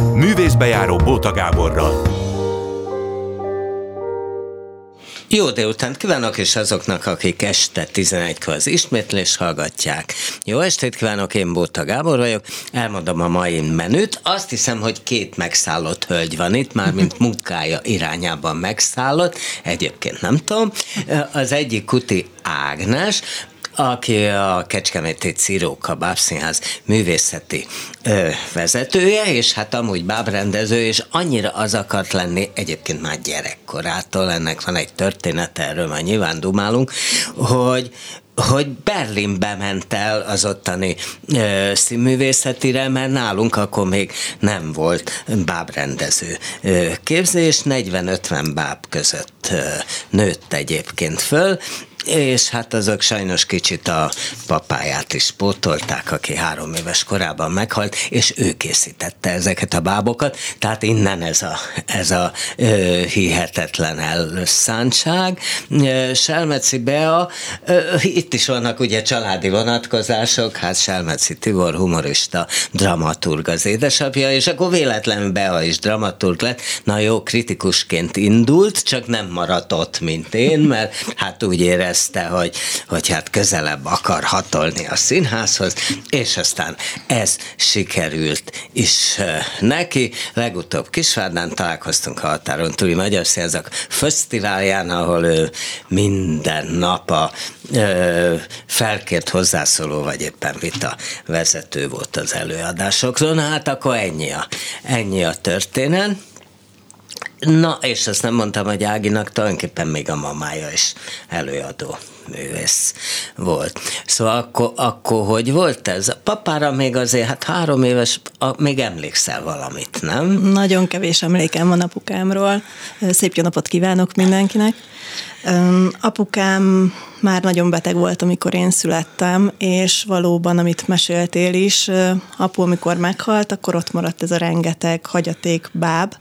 Művészbejáró Bóta Gáborral. Jó délután kívánok, és azoknak, akik este 11-kor az ismétlés hallgatják. Jó estét kívánok, én Bóta Gábor vagyok, elmondom a mai menüt. Azt hiszem, hogy két megszállott hölgy van itt, már mint munkája irányában megszállott, egyébként nem tudom. Az egyik Kuti Ágnes, aki a Kecskeméti Ciróka Bábszínház művészeti ö, vezetője, és hát amúgy bábrendező, és annyira az akart lenni, egyébként már gyerekkorától, ennek van egy története, erről már nyilván dumálunk, hogy hogy Berlinbe ment el az ottani ö, színművészetire, mert nálunk akkor még nem volt bábrendező ö, képzés, 40-50 báb között ö, nőtt egyébként föl, és hát azok sajnos kicsit a papáját is pótolták, aki három éves korában meghalt, és ő készítette ezeket a bábokat, tehát innen ez a, ez a ö, hihetetlen elszántság. Selmeci Bea, ö, itt is vannak ugye családi vonatkozások, hát Selmeci Tibor humorista, dramaturg az édesapja, és akkor véletlenül Bea is dramaturg lett, na jó, kritikusként indult, csak nem maradt ott, mint én, mert hát úgy érez érezte, hogy, hogy hát közelebb akar hatolni a színházhoz, és aztán ez sikerült is neki. Legutóbb Kisvárdán találkoztunk a határon túli Magyar Színházak Fesztiválján, ahol ő minden nap a ö, felkért hozzászóló, vagy éppen vita vezető volt az előadásokról. Na hát akkor ennyi a, ennyi a történet. Na, és azt nem mondtam, hogy Áginak tulajdonképpen még a mamája is előadó művész volt. Szóval akkor, akkor hogy volt ez? A papára még azért, hát három éves, a, még emlékszel valamit, nem? Nagyon kevés emlékem van apukámról. Szép jó napot kívánok mindenkinek. Apukám már nagyon beteg volt, amikor én születtem, és valóban, amit meséltél is, apu, amikor meghalt, akkor ott maradt ez a rengeteg hagyaték báb,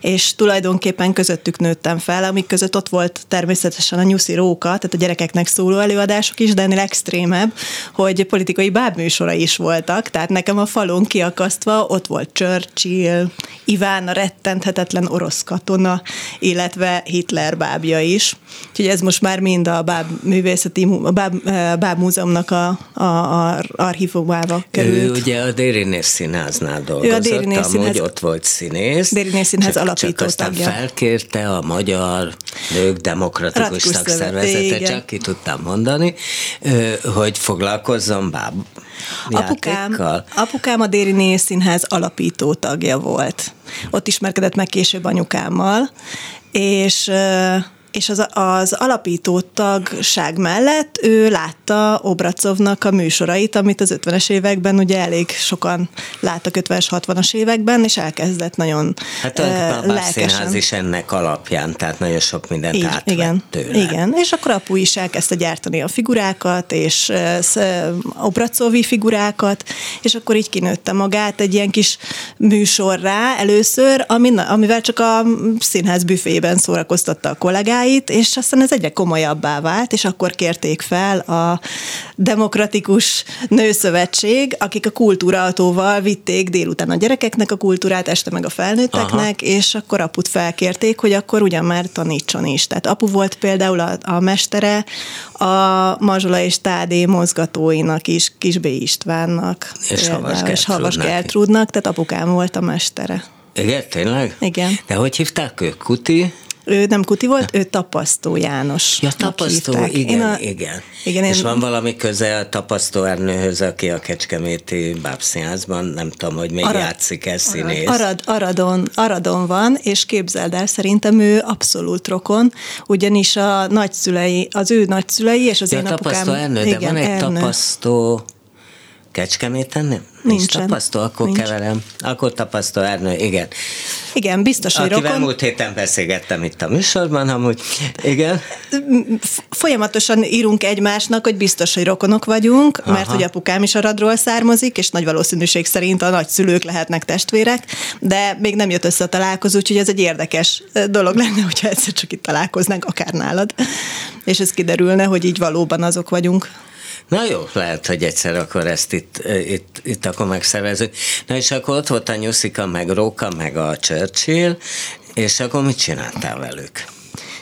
és tulajdonképpen közöttük nőttem fel, amik között ott volt természetesen a nyuszi róka, tehát a gyerekeknek szóló előadások is, de ennél extrémebb, hogy politikai bábműsora is voltak, tehát nekem a falon kiakasztva ott volt Churchill, Iván a rettenthetetlen orosz katona, illetve Hitler bábja is. Úgyhogy ez most már mind a báb művészeti, a báb, eh, báb múzeumnak a, a, a archívumába került. Ő ugye a Dérinész színháznál dolgozott, ő a színház, ott volt színész. Dérinész színház csak, alapító csak aztán tagja. felkérte a Magyar Nők Demokratikus Szakszervezete, csak ki tudtam mondani, hogy foglalkozzon báb Apukám, apukám a Dérinész Színház alapító tagja volt. Ott ismerkedett meg később anyukámmal, és és az, az alapító tagság mellett ő látta Obracovnak a műsorait, amit az 50-es években ugye elég sokan láttak 50-es, 60-as években, és elkezdett nagyon Hát a is ennek alapján, tehát nagyon sok mindent Így, átvett igen, tőle. Igen, és akkor apu is elkezdte gyártani a figurákat, és Obracovi figurákat, és akkor így kinőtte magát egy ilyen kis műsorrá először, amivel csak a színház büfében szórakoztatta a kollégái, munkáit, és aztán ez egyre komolyabbá vált, és akkor kérték fel a Demokratikus Nőszövetség, akik a kultúrautóval vitték délután a gyerekeknek a kultúrát, este meg a felnőtteknek, Aha. és akkor aput felkérték, hogy akkor ugyan már tanítson is. Tehát apu volt például a, a mestere a Mazsola és Tádé mozgatóinak is, Kis B. Istvánnak, és Havas, és Havas Gertrudnak, tehát apukám volt a mestere. Igen, tényleg? Igen. De hogy hívták ők? Kuti? Ő nem Kuti volt, ő Tapasztó János. Ja, Tapasztó, hívták. igen, a, igen. igen És én, van valami köze a Tapasztó Ernőhöz, aki a Kecskeméti Bábszínházban, nem tudom, hogy még Arad, játszik ez színész. Arad, Aradon, Aradon van, és képzeld el, szerintem ő abszolút rokon, ugyanis a nagyszülei, az ő nagyszülei és az ja, én apukám... Tapasztó Ernő, de igen, van egy Ernő. Tapasztó Kecskeméten nem? Nincs tapasztó, akkor Nincs. keverem. Akkor tapasztó Ernő, igen. Igen, biztos, hogy Akivel rokon. múlt héten beszélgettem itt a műsorban, amúgy. Igen. Folyamatosan írunk egymásnak, hogy biztos, hogy rokonok vagyunk, Aha. mert hogy apukám is a radról származik, és nagy valószínűség szerint a nagyszülők lehetnek testvérek, de még nem jött össze a találkozó, úgyhogy ez egy érdekes dolog lenne, hogyha egyszer csak itt találkoznánk, akár nálad, és ez kiderülne, hogy így valóban azok vagyunk. Na jó, lehet, hogy egyszer akkor ezt itt, itt, itt akkor megszervezünk. Na és akkor ott volt a Nyuszika, meg Róka, meg a Churchill, és akkor mit csináltál velük?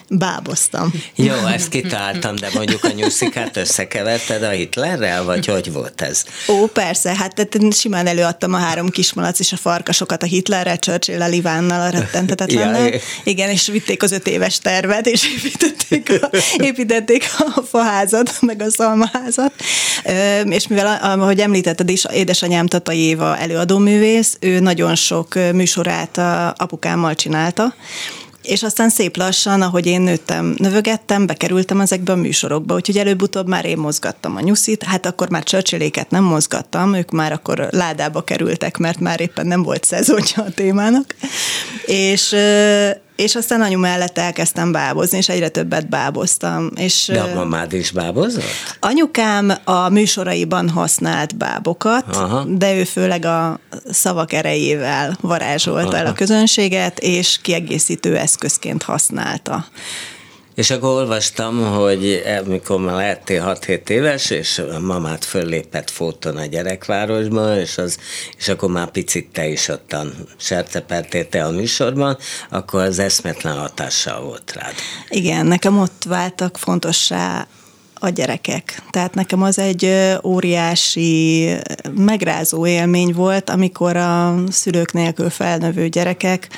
Báboztam. Jó, ezt kitaláltam, de mondjuk a nyuszikát összekeverted a Hitlerrel, vagy hogy volt ez? Ó, persze, hát tehát simán előadtam a három kismalac és a farkasokat a Hitlerrel, Churchill-el, Ivánnal, a rettentetetlennel. ja, Igen, és vitték az öt éves tervet, és építették a, építették a faházat, meg a szalmaházat. És mivel, ahogy említetted is, édesanyám Tata Éva előadóművész, ő nagyon sok műsorát apukámmal csinálta, és aztán szép lassan, ahogy én nőttem, növögettem, bekerültem ezekbe a műsorokba, úgyhogy előbb-utóbb már én mozgattam a nyuszit, hát akkor már csörcsiléket nem mozgattam, ők már akkor ládába kerültek, mert már éppen nem volt szezonja a témának, és és aztán anyu mellett elkezdtem bábozni, és egyre többet báboztam. És De a mamád is bábozott? Anyukám a műsoraiban használt bábokat, Aha. de ő főleg a szavak erejével varázsolta Aha. el a közönséget, és kiegészítő eszközként használta. És akkor olvastam, hogy mikor már lettél 6-7 éves, és a mamát föllépett fóton a gyerekvárosban, és, az, és akkor már picit te is ottan sercepeltél te a műsorban, akkor az eszmetlen hatással volt rád. Igen, nekem ott váltak fontossá a gyerekek. Tehát nekem az egy óriási megrázó élmény volt, amikor a szülők nélkül felnövő gyerekek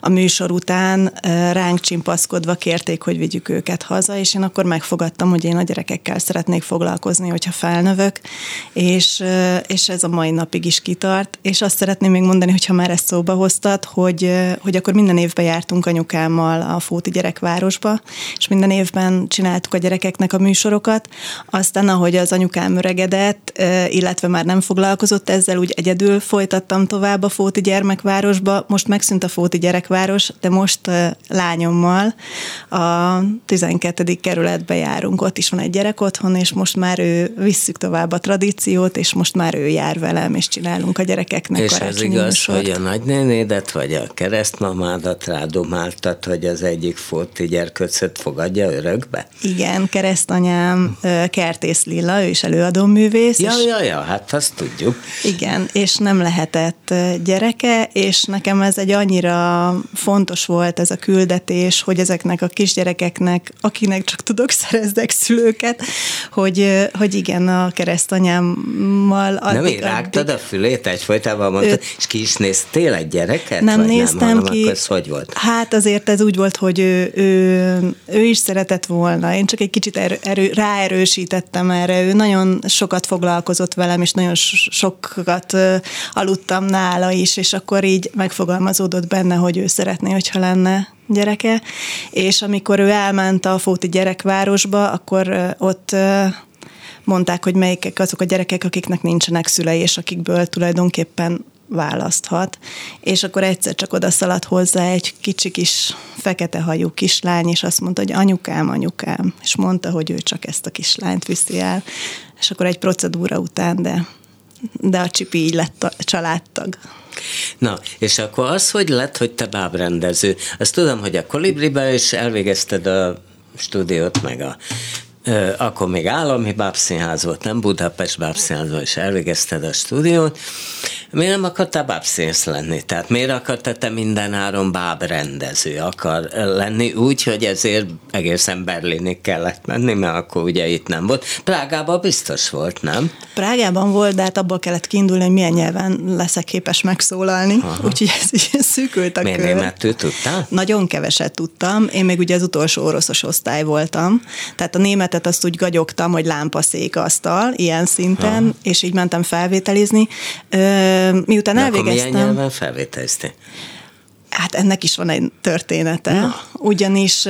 a műsor után ránk csimpaszkodva kérték, hogy vigyük őket haza, és én akkor megfogadtam, hogy én a gyerekekkel szeretnék foglalkozni, hogyha felnövök, és, és ez a mai napig is kitart. És azt szeretném még mondani, hogyha már ezt szóba hoztad, hogy, hogy akkor minden évben jártunk anyukámmal a Fóti Gyerekvárosba, és minden évben csináltuk a gyerekeknek a műsorokat, dolgokat. Aztán, ahogy az anyukám öregedett, illetve már nem foglalkozott ezzel, úgy egyedül folytattam tovább a Fóti gyermekvárosba. Most megszűnt a Fóti gyerekváros, de most lányommal a 12. kerületbe járunk. Ott is van egy gyerek otthon, és most már ő visszük tovább a tradíciót, és most már ő jár velem, és csinálunk a gyerekeknek És ez igaz, műsort. hogy a nagynénédet vagy a keresztmamádat rádomáltat, hogy az egyik Fóti gyerköcöt fogadja örökbe? Igen, keresztanyám Kertész Lilla, ő is előadóművész. Ja, ja, ja, hát azt tudjuk. Igen, és nem lehetett gyereke, és nekem ez egy annyira fontos volt ez a küldetés, hogy ezeknek a kisgyerekeknek, akinek csak tudok szerezdek szülőket, hogy, hogy igen, a keresztanyámmal... Nem én rágtad a fülét egyfolytában mondtad, őt, és ki is néztél egy gyereket? Nem néztem nem, ki. ez hogy volt? Hát azért ez úgy volt, hogy ő, ő, ő is szeretett volna. Én csak egy kicsit erő, erő, rá ráerősítettem erre. Ő nagyon sokat foglalkozott velem, és nagyon sokat aludtam nála is, és akkor így megfogalmazódott benne, hogy ő szeretné, hogyha lenne gyereke. És amikor ő elment a Fóti gyerekvárosba, akkor ott mondták, hogy melyikek azok a gyerekek, akiknek nincsenek szülei, és akikből tulajdonképpen választhat, és akkor egyszer csak oda szaladt hozzá egy kicsi kis fekete hajú kislány, és azt mondta, hogy anyukám, anyukám, és mondta, hogy ő csak ezt a kislányt viszi el, és akkor egy procedúra után, de, de a csipi így lett a családtag. Na, és akkor az, hogy lett, hogy te bábrendező, azt tudom, hogy a Kolibribe is elvégezted a stúdiót, meg a akkor még állami bábszínház volt, nem Budapest bábszínház és elvégezted a stúdiót. Miért nem akartál bábszínész lenni? Tehát miért akartál te mindenáron bábrendező akar lenni úgy, hogy ezért egészen Berlinig kellett menni, mert akkor ugye itt nem volt. Prágában biztos volt, nem? Prágában volt, de hát abból kellett kiindulni, hogy milyen nyelven leszek képes megszólalni. Aha. Úgyhogy ez így szűkült a Miért kör. németül tudtál? Nagyon keveset tudtam. Én még ugye az utolsó oroszos osztály voltam. Tehát a német németet azt úgy gagyogtam, hogy lámpaszék asztal, ilyen szinten, ha. és így mentem felvételizni. Miután De elvégeztem... Milyen nyelven felvételiztél? Hát ennek is van egy története. Na. Ugyanis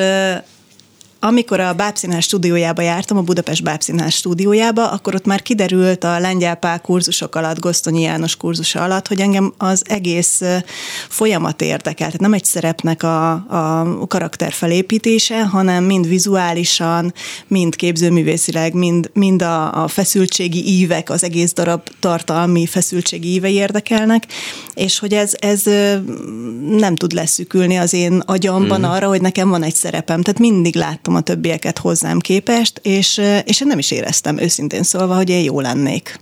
amikor a Bábszínház stúdiójába jártam, a Budapest Bábszínház stúdiójába, akkor ott már kiderült a lengyel pál kurzusok alatt, Gosztonyi János kurzusa alatt, hogy engem az egész folyamat érdekel. Tehát nem egy szerepnek a, a karakter felépítése, hanem mind vizuálisan, mind képzőművészileg, mind, mind a, a feszültségi ívek, az egész darab tartalmi feszültségi ívei érdekelnek, és hogy ez, ez nem tud leszűkülni az én agyamban mm. arra, hogy nekem van egy szerepem. Tehát mindig láttam a többieket hozzám képest, és, és én nem is éreztem őszintén szólva, hogy én jó lennék.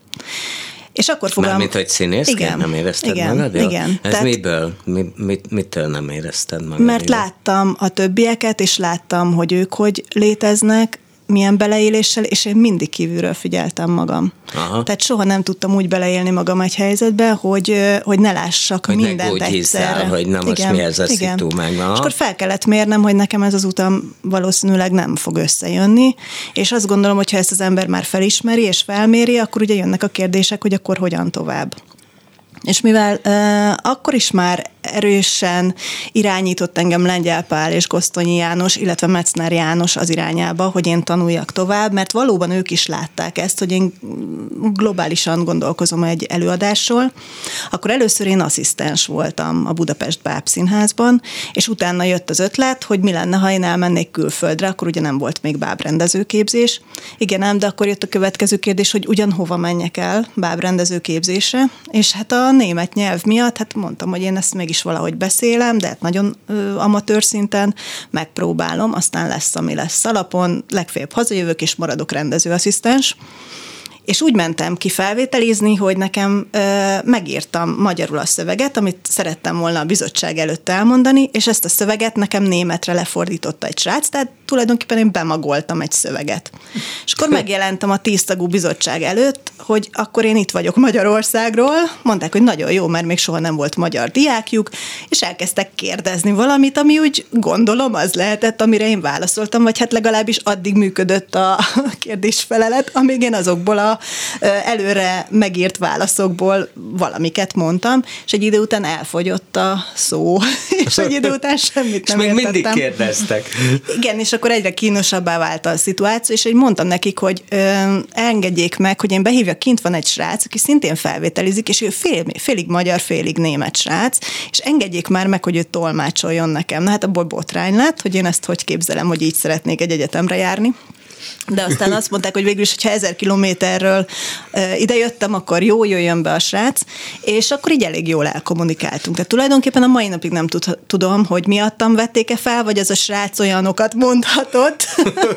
És akkor fogalm... Mármint, hogy színészként igen, nem érezted igen, magad? Igen. Ez Tehát... miből? Mi, mit, mitől nem érezted magad? Mert jól? láttam a többieket, és láttam, hogy ők hogy léteznek, milyen beleéléssel, és én mindig kívülről figyeltem magam. Aha. Tehát soha nem tudtam úgy beleélni magam egy helyzetbe, hogy, hogy ne lássak hogy mindent ne egyszerre. hogy na most igen, mi ez a igen. szitu meg. És akkor fel kellett mérnem, hogy nekem ez az utam valószínűleg nem fog összejönni, és azt gondolom, hogy ha ezt az ember már felismeri és felméri, akkor ugye jönnek a kérdések, hogy akkor hogyan tovább. És mivel uh, akkor is már erősen irányított engem Lengyel Pál és Kosztonyi János, illetve Metzner János az irányába, hogy én tanuljak tovább, mert valóban ők is látták ezt, hogy én globálisan gondolkozom egy előadásról. Akkor először én asszisztens voltam a Budapest Báb Színházban, és utána jött az ötlet, hogy mi lenne, ha én elmennék külföldre, akkor ugye nem volt még bábrendezőképzés. Igen, nem, de akkor jött a következő kérdés, hogy ugyan hova menjek el bábrendezőképzésre, és hát a német nyelv miatt, hát mondtam, hogy én ezt mégis valahogy beszélem, de hát nagyon ö, amatőr szinten megpróbálom, aztán lesz, ami lesz alapon, legfeljebb hazajövök, és maradok rendezőasszisztens. És úgy mentem ki felvételizni, hogy nekem ö, megírtam magyarul a szöveget, amit szerettem volna a bizottság előtt elmondani, és ezt a szöveget nekem németre lefordította egy srác, tehát tulajdonképpen én bemagoltam egy szöveget. És akkor megjelentem a tíztagú bizottság előtt, hogy akkor én itt vagyok Magyarországról, mondták, hogy nagyon jó, mert még soha nem volt magyar diákjuk, és elkezdtek kérdezni valamit, ami úgy gondolom az lehetett, amire én válaszoltam, vagy hát legalábbis addig működött a kérdésfelelet, amíg én azokból a előre megírt válaszokból valamiket mondtam, és egy idő után elfogyott a szó, és egy idő után semmit nem és még értettem. mindig kérdeztek. Igen, és akkor egyre kínosabbá vált a szituáció, és így mondtam nekik, hogy ö, engedjék meg, hogy én behívjak, kint van egy srác, aki szintén felvételizik, és ő fél, félig magyar, félig német srác, és engedjék már meg, hogy ő tolmácsoljon nekem. Na hát abból botrány lett, hogy én ezt hogy képzelem, hogy így szeretnék egy egyetemre járni de aztán azt mondták, hogy végül is, hogyha ezer kilométerről ide jöttem, akkor jó, jöjjön be a srác, és akkor így elég jól elkommunikáltunk. Tehát tulajdonképpen a mai napig nem tud, tudom, hogy miattam vették-e fel, vagy az a srác olyanokat mondhatott,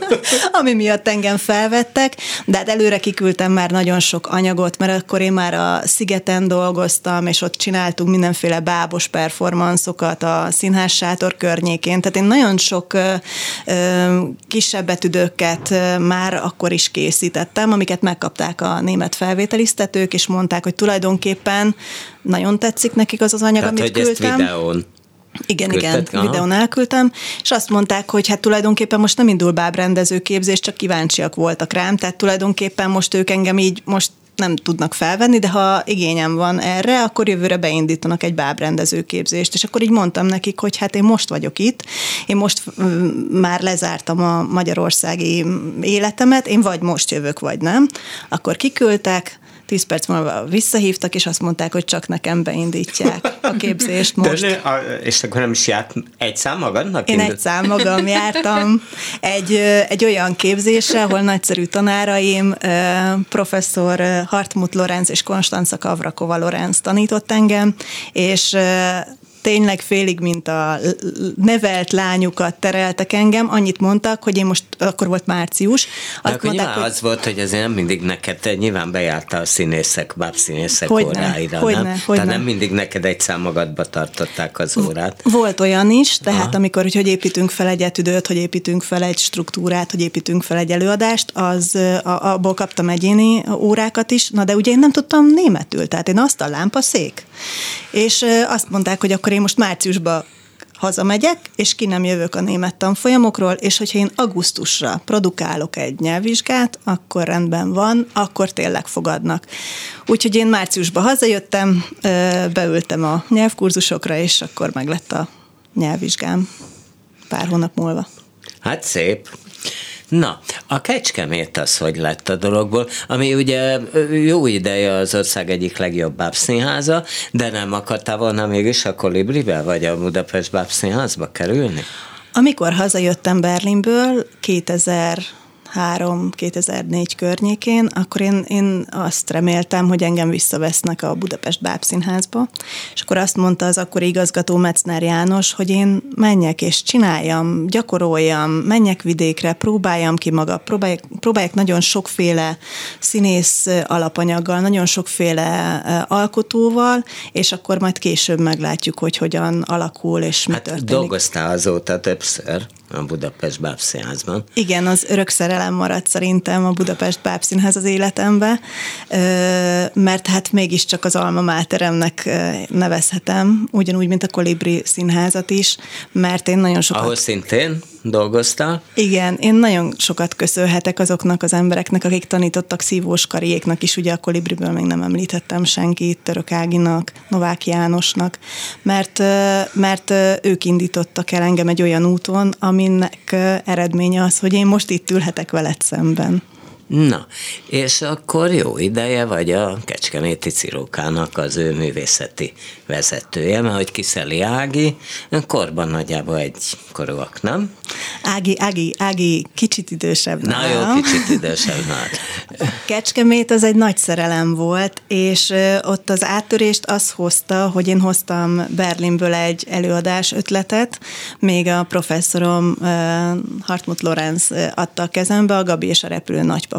ami miatt engem felvettek, de hát előre kiküldtem már nagyon sok anyagot, mert akkor én már a Szigeten dolgoztam, és ott csináltunk mindenféle bábos performanszokat a színház sátor környékén, tehát én nagyon sok ö, ö, kisebb betűdőket már akkor is készítettem, amiket megkapták a német felvételiztetők, és mondták, hogy tulajdonképpen nagyon tetszik nekik az az anyag, Tehát, amit hogy küldtem. Ezt videón igen, igen, Aha. videón elküldtem, és azt mondták, hogy hát tulajdonképpen most nem indul bábrendező képzés, csak kíváncsiak voltak rám, tehát tulajdonképpen most ők engem így most nem tudnak felvenni, de ha igényem van erre, akkor jövőre beindítanak egy bábrendező képzést. És akkor így mondtam nekik, hogy hát én most vagyok itt, én most már lezártam a magyarországi életemet, én vagy most jövök, vagy nem. Akkor kiküldtek, Tíz perc múlva visszahívtak, és azt mondták, hogy csak nekem beindítják a képzést most. De, a, és akkor nem is járt egy szám magadnak? Én egy szám magam jártam egy, egy olyan képzésre, ahol nagyszerű tanáraim, professzor Hartmut Lorenz és Konstanza Kavrakova Lorenz tanított engem, és tényleg félig, mint a nevelt lányukat tereltek engem, annyit mondtak, hogy én most, akkor volt március. Azt akkor mondták, hogy... az volt, hogy azért nem mindig neked, te nyilván bejártál a színészek, bábszínészek hogy óráira, hogyne, nem? Hogyne. Tehát nem mindig neked egy magadba tartották az órát. Volt olyan is, tehát Aha. amikor, hogy, hogy építünk fel egy etüdőt, hogy építünk fel egy struktúrát, hogy építünk fel egy előadást, az abból kaptam egyéni órákat is, na de ugye én nem tudtam németül, tehát én azt a lámpaszék. És azt mondták, hogy akkor én most márciusban hazamegyek, és ki nem jövök a német tanfolyamokról, és hogyha én augusztusra produkálok egy nyelvvizsgát, akkor rendben van, akkor tényleg fogadnak. Úgyhogy én márciusban hazajöttem, beültem a nyelvkurzusokra, és akkor meg lett a nyelvvizsgám pár hónap múlva. Hát szép. Na, a Kecskemét az, hogy lett a dologból, ami ugye jó ideje az ország egyik legjobb bábszínháza, de nem akartál volna mégis a Kolibrivel vagy a Budapest bábszínházba kerülni? Amikor hazajöttem Berlinből 2000 2003-2004 környékén, akkor én, én azt reméltem, hogy engem visszavesznek a Budapest Bábszínházba, és akkor azt mondta az akkori igazgató Metzner János, hogy én menjek és csináljam, gyakoroljam, menjek vidékre, próbáljam ki maga, próbáljak, próbáljak nagyon sokféle színész alapanyaggal, nagyon sokféle alkotóval, és akkor majd később meglátjuk, hogy hogyan alakul és mi hát történik. dolgoztál azóta többször a Budapest Bábszínházban. Igen, az örök szerelem maradt szerintem a Budapest Bábszínház az életembe, mert hát mégiscsak az alma máteremnek nevezhetem, ugyanúgy, mint a Kolibri színházat is, mert én nagyon sokat... Ahol szintén dolgoztál? Igen, én nagyon sokat köszönhetek azoknak az embereknek, akik tanítottak szívós kariéknak is, ugye a Kolibriből még nem említettem senkit, Török Áginak, Novák Jánosnak, mert, mert ők indítottak el engem egy olyan úton, aminek eredménye az, hogy én most itt ülhetek veled szemben. Na, és akkor jó ideje vagy a Kecskeméti Cirókának az ő művészeti vezetője, mert hogy Kiszeli Ági, korban nagyjából egy korúak, nem? Ági, Ági, Ági kicsit idősebb Na nálam. jó, kicsit idősebb már. Kecskemét az egy nagy szerelem volt, és ott az áttörést az hozta, hogy én hoztam Berlinből egy előadás ötletet, még a professzorom Hartmut Lorenz adta a kezembe, a Gabi és a repülő nagypapa,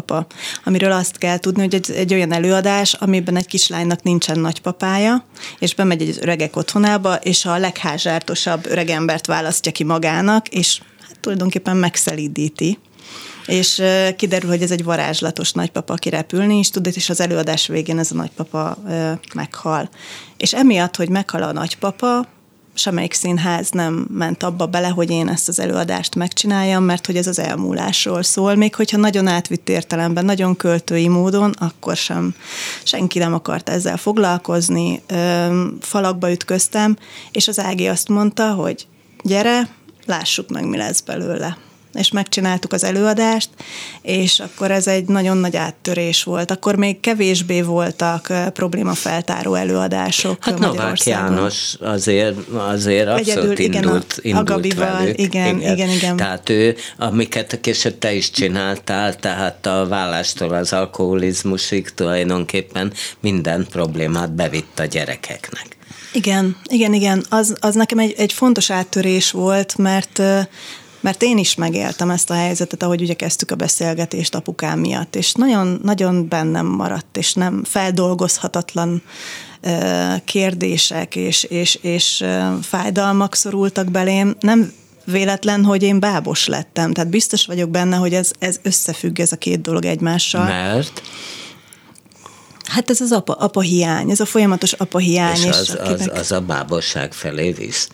amiről azt kell tudni, hogy egy, egy olyan előadás, amiben egy kislánynak nincsen nagypapája, és bemegy egy öregek otthonába, és a legházsártosabb öregembert választja ki magának, és hát tulajdonképpen megszelídíti és kiderül, hogy ez egy varázslatos nagypapa, aki repülni is tud, és az előadás végén ez a nagypapa meghal. És emiatt, hogy meghal a nagypapa, semmelyik színház nem ment abba bele, hogy én ezt az előadást megcsináljam, mert hogy ez az elmúlásról szól. Még hogyha nagyon átvitt értelemben, nagyon költői módon, akkor sem senki nem akart ezzel foglalkozni. Falakba ütköztem, és az Ági azt mondta, hogy gyere, lássuk meg, mi lesz belőle és megcsináltuk az előadást, és akkor ez egy nagyon nagy áttörés volt. Akkor még kevésbé voltak problémafeltáró előadások Hát Novák János azért, azért abszolút Egyedül, indult, igen, a, indult a Gabival, velük. Igen, igen, igen, igen. Tehát ő, amiket később te is csináltál, tehát a vállástól az alkoholizmusig tulajdonképpen minden problémát bevitt a gyerekeknek. Igen, igen, igen. Az, az nekem egy, egy fontos áttörés volt, mert mert én is megéltem ezt a helyzetet, ahogy ugye kezdtük a beszélgetést apukám miatt, és nagyon, nagyon bennem maradt, és nem feldolgozhatatlan kérdések és, és, és fájdalmak szorultak belém. Nem véletlen, hogy én bábos lettem. Tehát biztos vagyok benne, hogy ez, ez összefügg ez a két dolog egymással. Mert? Hát ez az apa, apa hiány, ez a folyamatos apa hiány. És, és az, akinek... az, az a bábosság felé visz.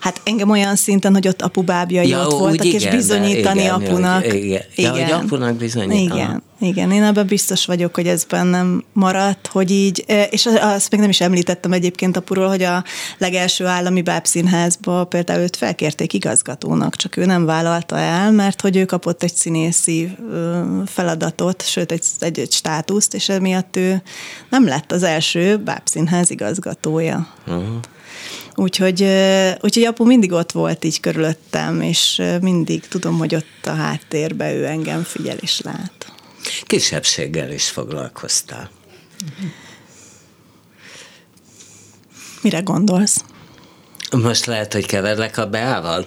Hát engem olyan szinten, hogy ott apu bábjai ja, ott voltak, igen, és bizonyítani igen, apunak. Hogy, igen. igen. Ja, hogy apunak bizonyítani. Igen. Igen, én ebben biztos vagyok, hogy ez bennem maradt, hogy így, és azt még nem is említettem egyébként apuról, hogy a legelső állami bábszínházba például őt felkérték igazgatónak, csak ő nem vállalta el, mert hogy ő kapott egy színészi feladatot, sőt egy, egy, egy státuszt, és emiatt ő nem lett az első bábszínház igazgatója. Uh-huh. Úgyhogy, úgyhogy apu mindig ott volt így körülöttem, és mindig tudom, hogy ott a háttérben ő engem figyel és lát. Kisebbséggel is foglalkoztál. Mire gondolsz? Most lehet, hogy keverlek a Beával?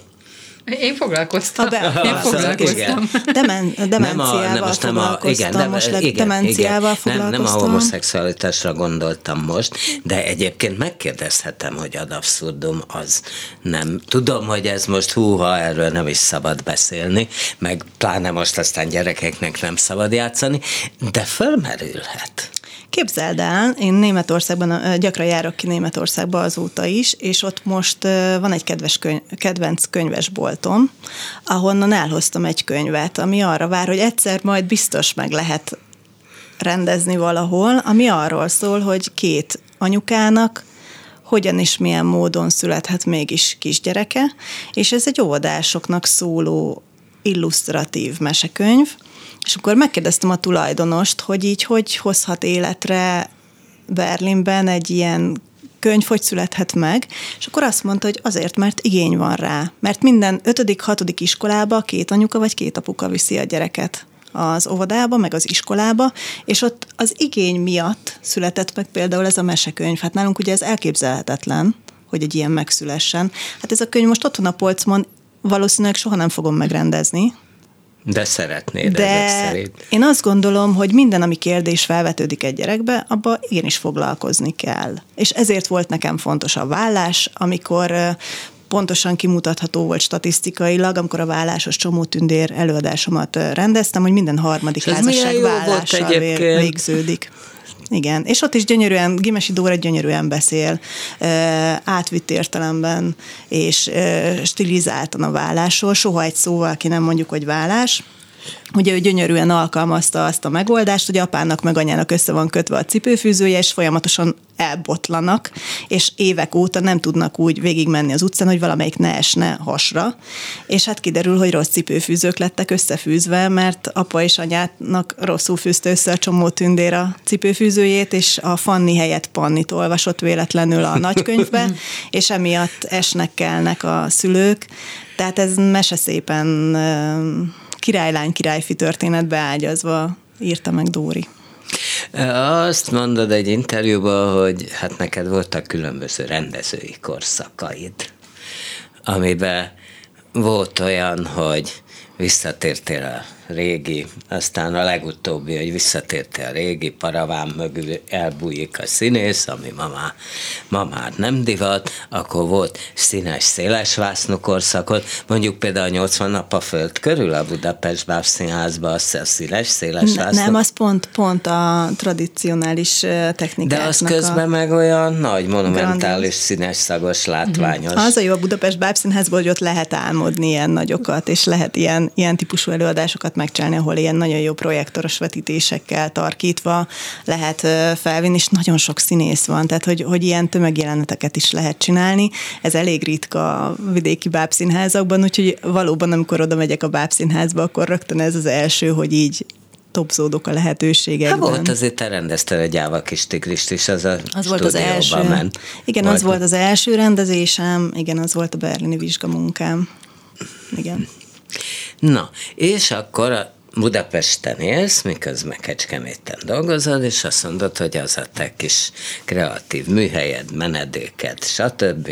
Én foglalkoztam. Be, Én foglalkoztam. Demen, demenciával nem a, nem, most nem a, igen, de, most igen, demenciával igen, nem, nem a homoszexualitásra gondoltam most, de egyébként megkérdezhetem, hogy ad abszurdum az nem. Tudom, hogy ez most húha, erről nem is szabad beszélni, meg pláne most aztán gyerekeknek nem szabad játszani, de fölmerülhet. Képzeld el, én Németországban, gyakran járok ki Németországba azóta is, és ott most van egy kedves könyv, kedvenc könyvesboltom, ahonnan elhoztam egy könyvet, ami arra vár, hogy egyszer majd biztos meg lehet rendezni valahol, ami arról szól, hogy két anyukának hogyan és milyen módon születhet mégis kisgyereke, és ez egy óvodásoknak szóló illusztratív mesekönyv, és akkor megkérdeztem a tulajdonost, hogy így hogy hozhat életre Berlinben egy ilyen könyv hogy születhet meg, és akkor azt mondta, hogy azért, mert igény van rá. Mert minden ötödik, hatodik iskolába két anyuka vagy két apuka viszi a gyereket az óvodába, meg az iskolába, és ott az igény miatt született meg például ez a mesekönyv. Hát nálunk ugye ez elképzelhetetlen, hogy egy ilyen megszülessen. Hát ez a könyv most ott van a polcmon, valószínűleg soha nem fogom megrendezni, de szeretnéd De ezek szerint. én azt gondolom, hogy minden, ami kérdés felvetődik egy gyerekbe, abba igenis foglalkozni kell. És ezért volt nekem fontos a vállás, amikor pontosan kimutatható volt statisztikailag, amikor a vállásos csomótündér előadásomat rendeztem, hogy minden harmadik házasság vállással végződik. Igen, és ott is gyönyörűen, Gimesi Dóra gyönyörűen beszél, átvitt értelemben, és stilizáltan a vállásról, soha egy szóval ki nem mondjuk, hogy vállás, Ugye ő gyönyörűen alkalmazta azt a megoldást, hogy apának meg anyának össze van kötve a cipőfűzője, és folyamatosan elbotlanak, és évek óta nem tudnak úgy végigmenni az utcán, hogy valamelyik ne esne hasra. És hát kiderül, hogy rossz cipőfűzők lettek összefűzve, mert apa és anyának rosszul fűzte össze a csomó tündér a cipőfűzőjét, és a Fanni helyett Pannit olvasott véletlenül a nagykönyvbe, és emiatt esnek kelnek a szülők. Tehát ez mese szépen királylány királyfi történetbe ágyazva írta meg Dóri. Azt mondod egy interjúban, hogy hát neked voltak különböző rendezői korszakaid, amiben volt olyan, hogy visszatértél a régi, aztán a legutóbbi, hogy visszatértél a régi paraván mögül elbújik a színész, ami ma már, ma már nem divat, akkor volt színes, széles vásznú korszakot, mondjuk például a 80 nap a föld körül a Budapest Bábszínházban, az a színes, széles ne, Nem, az pont, pont a tradicionális technikáknak De az közben a... meg olyan nagy, monumentális, Grandios. színes, szagos, látványos. Az a jó a Budapest Bábszínházból, hogy ott lehet álmodni ilyen nagyokat, és lehet ilyen, ilyen típusú előadásokat megcsinálni, ahol ilyen nagyon jó projektoros vetítésekkel tarkítva lehet felvinni, és nagyon sok színész van, tehát hogy, hogy ilyen tömegjeleneteket is lehet csinálni. Ez elég ritka a vidéki bábszínházakban, úgyhogy valóban, amikor oda megyek a bábszínházba, akkor rögtön ez az első, hogy így topzódok a lehetőségekben. Hát volt azért, te rendezte egy gyáva kis tigrist is, az a az volt az első. Ment. Igen, Vagy az volt az első rendezésem, igen, az volt a berlini vizsgamunkám. Igen. Na, és akkor a Budapesten élsz, miközben Kecskeméten dolgozod, és azt mondod, hogy az a te kis kreatív műhelyed, menedéked, stb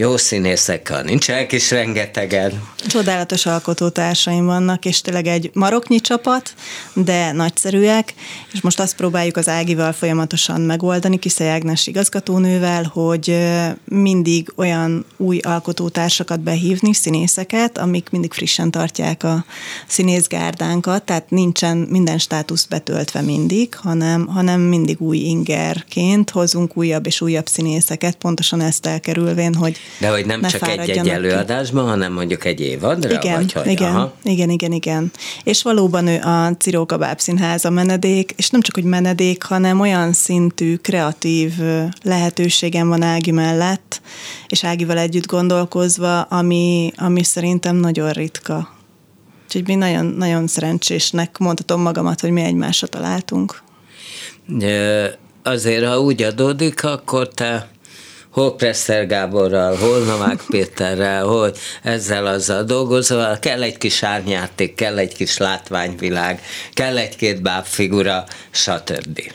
jó színészekkel nincsenek is rengetegen. Csodálatos alkotótársaim vannak, és tényleg egy maroknyi csapat, de nagyszerűek, és most azt próbáljuk az Ágival folyamatosan megoldani, Kiszely Ágnes igazgatónővel, hogy mindig olyan új alkotótársakat behívni, színészeket, amik mindig frissen tartják a színészgárdánkat, tehát nincsen minden státusz betöltve mindig, hanem, hanem mindig új ingerként hozunk újabb és újabb színészeket, pontosan ezt elkerülvén, hogy de hogy nem csak egy-egy előadásban, hanem mondjuk egy évadra? Igen, vagy hogy? igen, Aha. igen, igen, igen. És valóban ő a Ciróka Bábszínház a menedék, és nem csak, hogy menedék, hanem olyan szintű kreatív lehetőségem van Ági mellett, és Ágival együtt gondolkozva, ami, ami szerintem nagyon ritka. Úgyhogy mi nagyon, nagyon szerencsésnek mondhatom magamat, hogy mi egymásra találtunk. Azért, ha úgy adódik, akkor te hol Presser Gáborral, hol Novák Péterrel, hol ezzel azzal dolgozol, kell egy kis árnyáték, kell egy kis látványvilág, kell egy-két bábfigura, stb.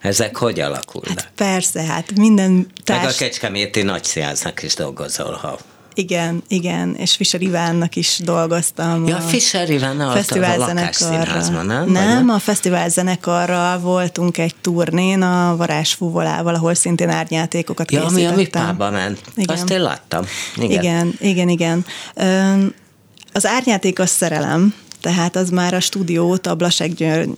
Ezek hogy alakulnak? Hát persze, hát minden társ... Meg a Kecskeméti nagyszínháznak is dolgozol, ha igen, igen, és Fischer Ivánnak is dolgoztam. Ja, a Fischer Iván a fesztiválzenekarra. nem? Nem, a fesztivál zenekarral voltunk egy turnén a Varázsfúvolával, ahol szintén árnyátékokat ja, készítettem. ami a Mipába ment. Igen. Azt én láttam. Igen, igen, igen. igen. Az árnyáték a szerelem, tehát az már a stúdiót a Blasek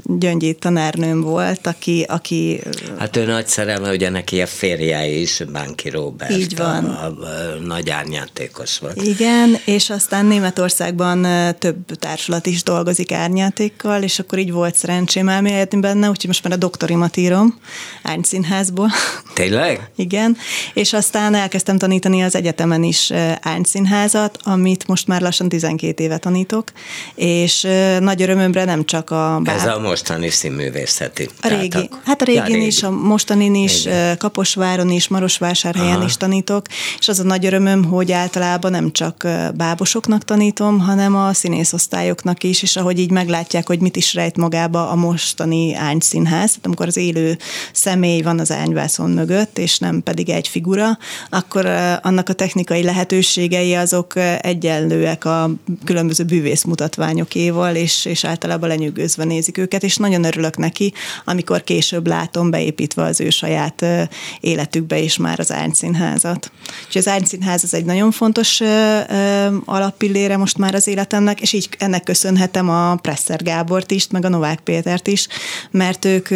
Gyöngyét tanárnőm volt, aki, aki... Hát ő nagy szerelme, ugye neki a férje is, Bánki Robert. Így van. A, a, a nagy árnyátékos volt. Igen, és aztán Németországban több társulat is dolgozik árnyátékkal, és akkor így volt szerencsém elméletni benne, úgyhogy most már a doktorimat írom árnyszínházból. Tényleg? Igen, és aztán elkezdtem tanítani az egyetemen is árnyszínházat, amit most már lassan 12 éve tanítok, és és nagy örömömre nem csak a... Bár... Ez a mostani színművészeti. A régi. A... Hát a régin ja, régi. is, a mostanin is, Igen. Kaposváron is, Marosvásárhelyen Aha. is tanítok, és az a nagy örömöm, hogy általában nem csak bábosoknak tanítom, hanem a színészosztályoknak is, és ahogy így meglátják, hogy mit is rejt magába a mostani ányszínház, tehát amikor az élő személy van az ányvászon mögött, és nem pedig egy figura, akkor annak a technikai lehetőségei azok egyenlőek a különböző bűvész mutatványokéval, és, és általában lenyűgözve nézik őket, és nagyon örülök neki, amikor később látom beépítve az ő saját életükbe is már az ányszínházat. Úgyhogy az ányszínház az egy nagyon fontos alappillére most már az életemnek, és így ennek köszönhetem a Presser Gábort is, meg a Novák Pétert is, mert ők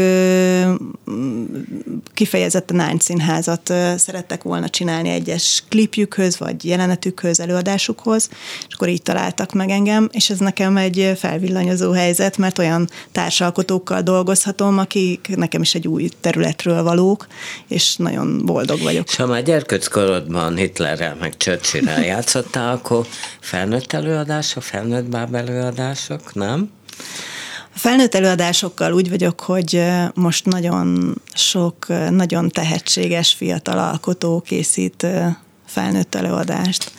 kifejezetten ányszínházat szerettek volna csinálni egyes klipjükhöz, vagy jelenetükhöz, előadásukhoz, és akkor így találtak meg engem, és ez nekem egy felvillanyozó helyzet, mert olyan társalkotókkal dolgozhatom, akik nekem is egy új területről valók, és nagyon boldog vagyok. És ha már gyerkőckorodban Hitlerrel meg Churchillrel játszottál, akkor felnőtt előadások, felnőtt báb előadások, nem? A felnőtt előadásokkal úgy vagyok, hogy most nagyon sok, nagyon tehetséges fiatal alkotó készít felnőtt előadást.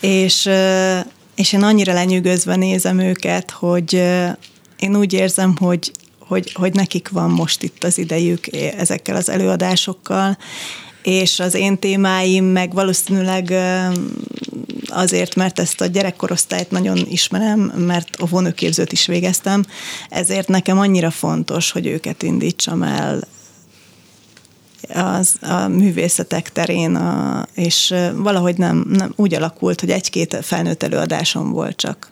És, és én annyira lenyűgözve nézem őket, hogy én úgy érzem, hogy hogy, hogy nekik van most itt az idejük ezekkel az előadásokkal, és az én témáim meg valószínűleg azért, mert ezt a gyerekkorosztályt nagyon ismerem, mert a vonőképzőt is végeztem, ezért nekem annyira fontos, hogy őket indítsam el az, a művészetek terén, a, és valahogy nem, nem úgy alakult, hogy egy-két felnőtt előadásom volt csak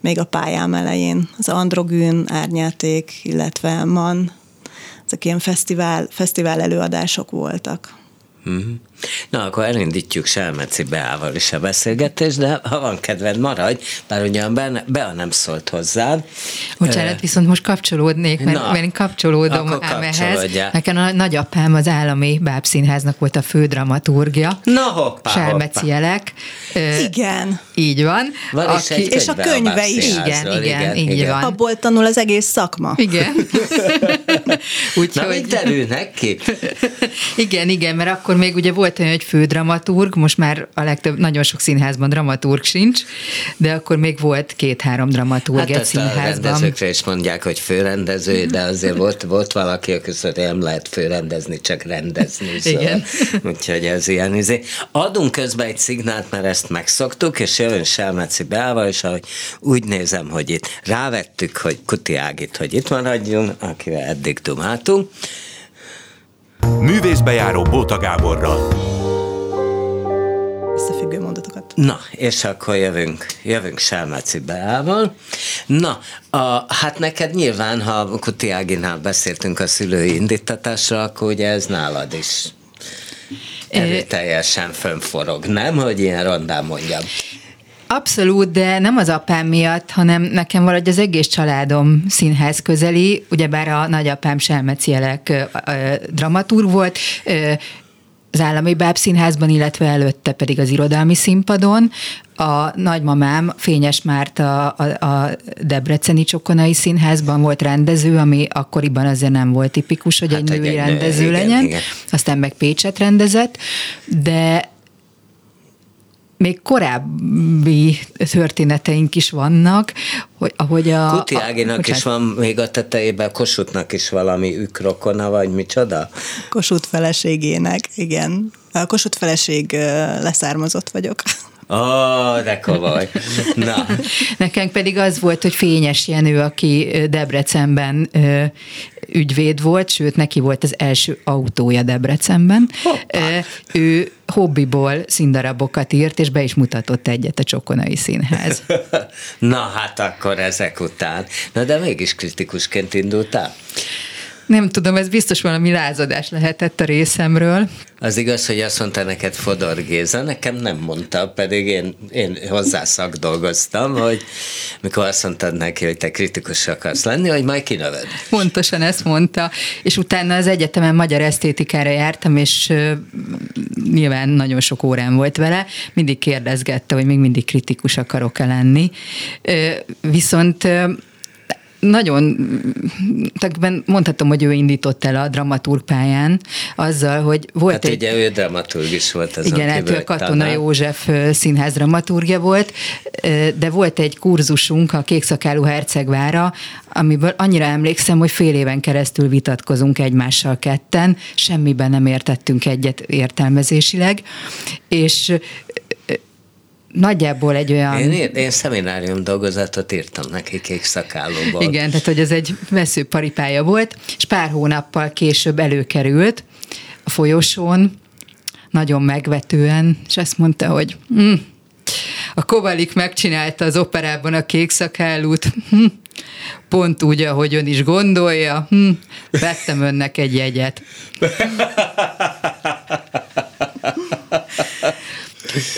még a pályám elején. Az Androgűn, Árnyáték, illetve Man, ezek ilyen fesztivál, fesztivál előadások voltak. Mm-hmm. Na, akkor elindítjuk Selmeci Beával is a beszélgetést, de ha van kedved, maradj, bár ugyan be, Bea nem szólt hozzád. Bocsánat, viszont most kapcsolódnék, mert, Na, mert én kapcsolódom ám ehhez. Nekem a nagyapám az állami bábszínháznak volt a fődramaturgia. Na hoppá, Selmeci hoppá. Jelek. Igen. Így van. van aki, és a könyve is. Igen, igen, igen, így igen. van. Abból tanul az egész szakma. Igen. Úgyhogy... Na, még derülnek ki. igen, igen, mert akkor még ugye volt volt olyan, hogy fődramaturg, most már a legtöbb, nagyon sok színházban dramaturg sincs, de akkor még volt két-három dramaturg hát egy színházban. A is mondják, hogy főrendező, de azért volt, volt valaki, aki azt nem lehet főrendezni, csak rendezni. Szóval. Igen. Úgyhogy ez ilyen izé. Adunk közben egy szignált, mert ezt megszoktuk, és jön Selmeci Beával, és ahogy úgy nézem, hogy itt rávettük, hogy Kuti Ágit, hogy itt maradjunk, akivel eddig dumáltunk, Művészbejáró Bóta Gáborral. Összefüggő mondatokat. Na, és akkor jövünk, jövünk Selmeci Beával. Na, a, hát neked nyilván, ha Kuti Áginál beszéltünk a szülői indítatásra, akkor ugye ez nálad is teljesen fönforog, nem? Hogy ilyen rondán mondjam. Abszolút, de nem az apám miatt, hanem nekem valahogy az egész családom színház közeli, ugyebár a nagyapám Selmeci Jelek dramaturg volt, az állami bábszínházban, illetve előtte pedig az irodalmi színpadon. A nagymamám Fényes Márta a, a Debreceni Csokonai Színházban volt rendező, ami akkoriban azért nem volt tipikus, hogy hát egy női rendező igen, legyen. Igen. Aztán meg Pécset rendezett, de még korábbi történeteink is vannak, hogy ahogy a... Kuti Áginak a, is van még a tetejében, Kossuthnak is valami ükrokona, vagy micsoda? Kossuth feleségének, igen. A Kossuth feleség leszármazott vagyok. Ó, oh, de komoly. Na. Nekem pedig az volt, hogy Fényes Jenő, aki Debrecenben ö, ügyvéd volt, sőt, neki volt az első autója Debrecenben. Hoppá. Ő hobbiból színdarabokat írt, és be is mutatott egyet a Csokonai Színház. Na hát akkor ezek után. Na de mégis kritikusként indultál? Nem tudom, ez biztos valami lázadás lehetett a részemről. Az igaz, hogy azt mondta neked Fodor Géza, nekem nem mondta, pedig én, én hozzá szakdolgoztam, hogy mikor azt mondtad neki, hogy te kritikus akarsz lenni, hogy majd kinöved. Pontosan ezt mondta, és utána az egyetemen magyar esztétikára jártam, és nyilván nagyon sok órán volt vele, mindig kérdezgette, hogy még mindig kritikus akarok-e lenni. Viszont nagyon, tehát mondhatom, hogy ő indított el a dramaturg pályán azzal, hogy volt hát egy... ugye ő dramaturg is volt az Igen, hát ő Katona tanár. József színház dramaturgja volt, de volt egy kurzusunk a Kékszakálú Hercegvára, amiből annyira emlékszem, hogy fél éven keresztül vitatkozunk egymással ketten, semmiben nem értettünk egyet értelmezésileg, és nagyjából egy olyan... Én, én szeminárium dolgozatot írtam neki kék szakállóból. Igen, tehát hogy ez egy veszőparipája volt, és pár hónappal később előkerült a folyosón, nagyon megvetően, és azt mondta, hogy hm, a Kovalik megcsinálta az operában a kék szakállút, hm, pont úgy, ahogy ön is gondolja, hm, vettem önnek egy jegyet.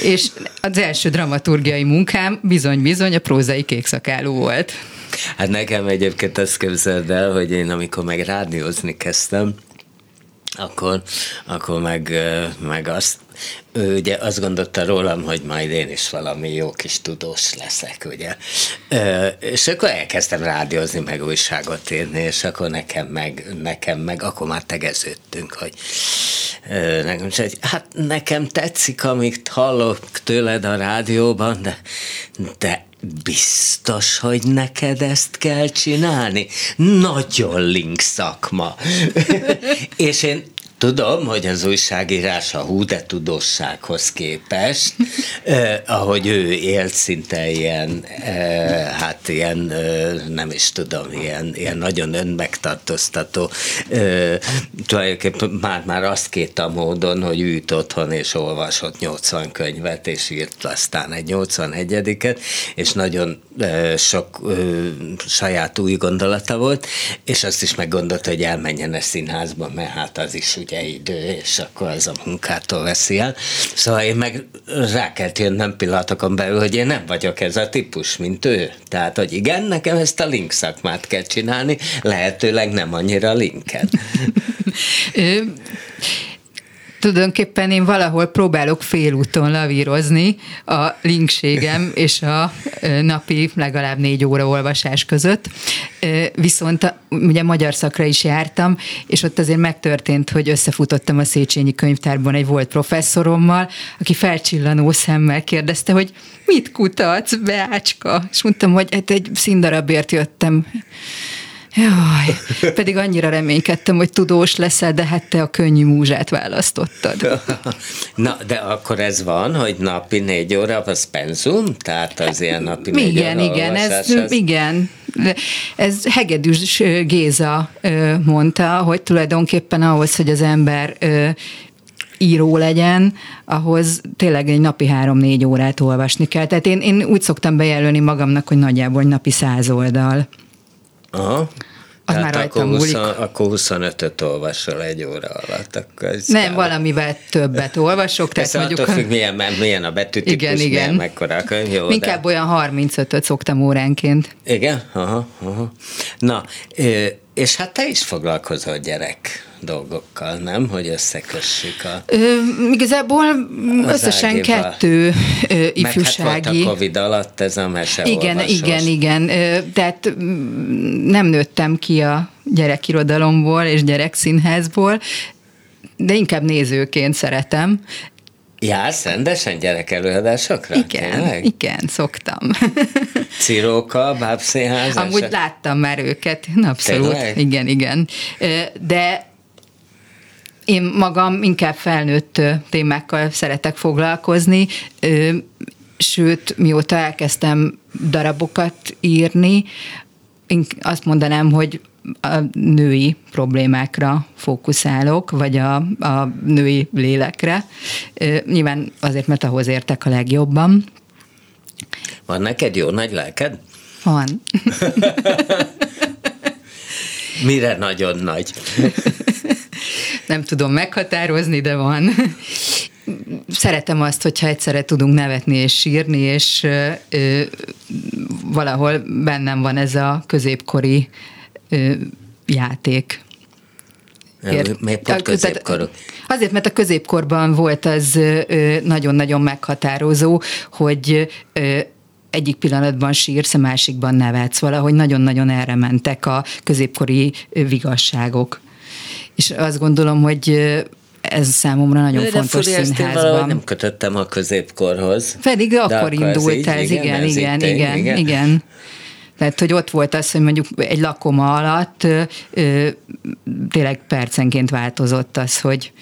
És az első dramaturgiai munkám bizony-bizony a prózai kékszakálú volt. Hát nekem egyébként azt képzeld el, hogy én amikor meg rádiózni kezdtem, akkor, akkor meg, meg azt, ő ugye azt gondolta rólam, hogy majd én is valami jó kis tudós leszek, ugye. És akkor elkezdtem rádiózni, meg újságot írni, és akkor nekem meg, nekem meg, akkor már tegeződtünk, hogy nekem, hogy hát nekem tetszik, amit hallok tőled a rádióban, de, de biztos, hogy neked ezt kell csinálni? Nagyon link szakma. és én Tudom, hogy az újságírás a hú, de tudóssághoz képest, eh, ahogy ő élt szinte ilyen, eh, hát ilyen, eh, nem is tudom, ilyen, ilyen nagyon önmegtartóztató, eh, tulajdonképpen már, már azt két a módon, hogy ült otthon és olvasott 80 könyvet, és írt aztán egy 81-et, és nagyon eh, sok eh, saját új gondolata volt, és azt is meggondolta, hogy elmenjen a színházba, mert hát az is úgy ugye idő, és akkor az a munkától veszi el. Szóval én meg rá kell jönnöm pillanatokon belül, hogy én nem vagyok ez a típus, mint ő. Tehát, hogy igen, nekem ezt a link szakmát kell csinálni, lehetőleg nem annyira linket. Tulajdonképpen én valahol próbálok félúton lavírozni a linkségem és a napi legalább négy óra olvasás között. Viszont ugye magyar szakra is jártam, és ott azért megtörtént, hogy összefutottam a Széchenyi könyvtárban egy volt professzorommal, aki felcsillanó szemmel kérdezte, hogy mit kutatsz, Beácska? És mondtam, hogy hát egy színdarabért jöttem. Jaj, pedig annyira reménykedtem, hogy tudós leszel, de hát te a könnyű múzsát választottad. Na, de akkor ez van, hogy napi négy óra az penzum? Tehát az ilyen napi négy igen, óra igen, ez, az... igen. Ez Hegedűs Géza mondta, hogy tulajdonképpen ahhoz, hogy az ember író legyen, ahhoz tényleg egy napi három-négy órát olvasni kell. Tehát én, én úgy szoktam bejelölni magamnak, hogy nagyjából napi száz oldal. Aha. Az már akkor, rajtam 20, akkor 25-öt olvasol egy óra alatt. Akkor ez Nem, kell. valamivel többet olvasok. Tehát attól mondjuk, függ, milyen, milyen a betűtípus, Igen, igen. milyen mekkora a könyv. Jó, Inkább de... olyan 35-öt szoktam óránként. Igen? Aha, aha. Na, és hát te is foglalkozol gyerek dolgokkal, nem? Hogy összekössük a... Ö, igazából összesen ágéval. kettő ö, Meg hát ifjúsági... volt a Covid alatt ez a mese Igen, olvasós. igen, igen. Ö, Tehát mm, nem nőttem ki a gyerekirodalomból és gyerekszínházból, de inkább nézőként szeretem. Jársz rendesen gyerekelőadásokra? Igen, Tényleg? igen, szoktam. Ciróka, bábszínház? Amúgy láttam már őket, abszolút. Tényleg? Igen, igen. De én magam inkább felnőtt témákkal szeretek foglalkozni, sőt, mióta elkezdtem darabokat írni, én azt mondanám, hogy a női problémákra fókuszálok, vagy a, a női lélekre. Nyilván azért, mert ahhoz értek a legjobban. Van neked jó nagy lelked? Van. Mire nagyon nagy? Nem tudom meghatározni, de van. Szeretem azt, hogyha egyszerre tudunk nevetni és sírni, és ö, valahol bennem van ez a középkori ö, játék. Miért pont középkorok? Azért, mert a középkorban volt az nagyon-nagyon meghatározó, hogy egyik pillanatban sírsz, a másikban nevetsz. Valahogy nagyon-nagyon erre mentek a középkori vigasságok. És azt gondolom, hogy ez számomra nagyon de fontos de színházban. nem kötöttem a középkorhoz. Pedig akkor, akkor indult így, ez, igen, igen, igen, igen, igen, igen. Tehát, hogy ott volt az, hogy mondjuk egy lakoma alatt ö, ö, tényleg percenként változott az, hogy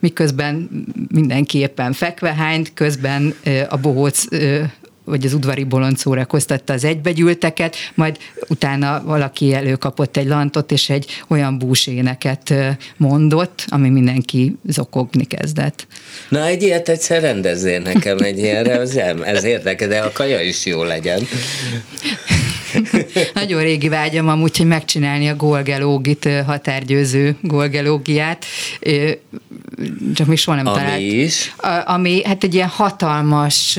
miközben mindenki éppen fekve hányt, közben ö, a bohóc ö, vagy az udvari bolond szórakoztatta az egybegyűlteket, majd utána valaki előkapott egy lantot, és egy olyan búséneket mondott, ami mindenki zokogni kezdett. Na, egy ilyet egyszer rendezzél nekem egy ilyenre, az ez érdekel, de a kaja is jó legyen. Nagyon régi vágyam amúgy, hogy megcsinálni a golgelógit, határgyőző golgelógiát, csak még soha nem ami talált. is? Ami hát egy ilyen hatalmas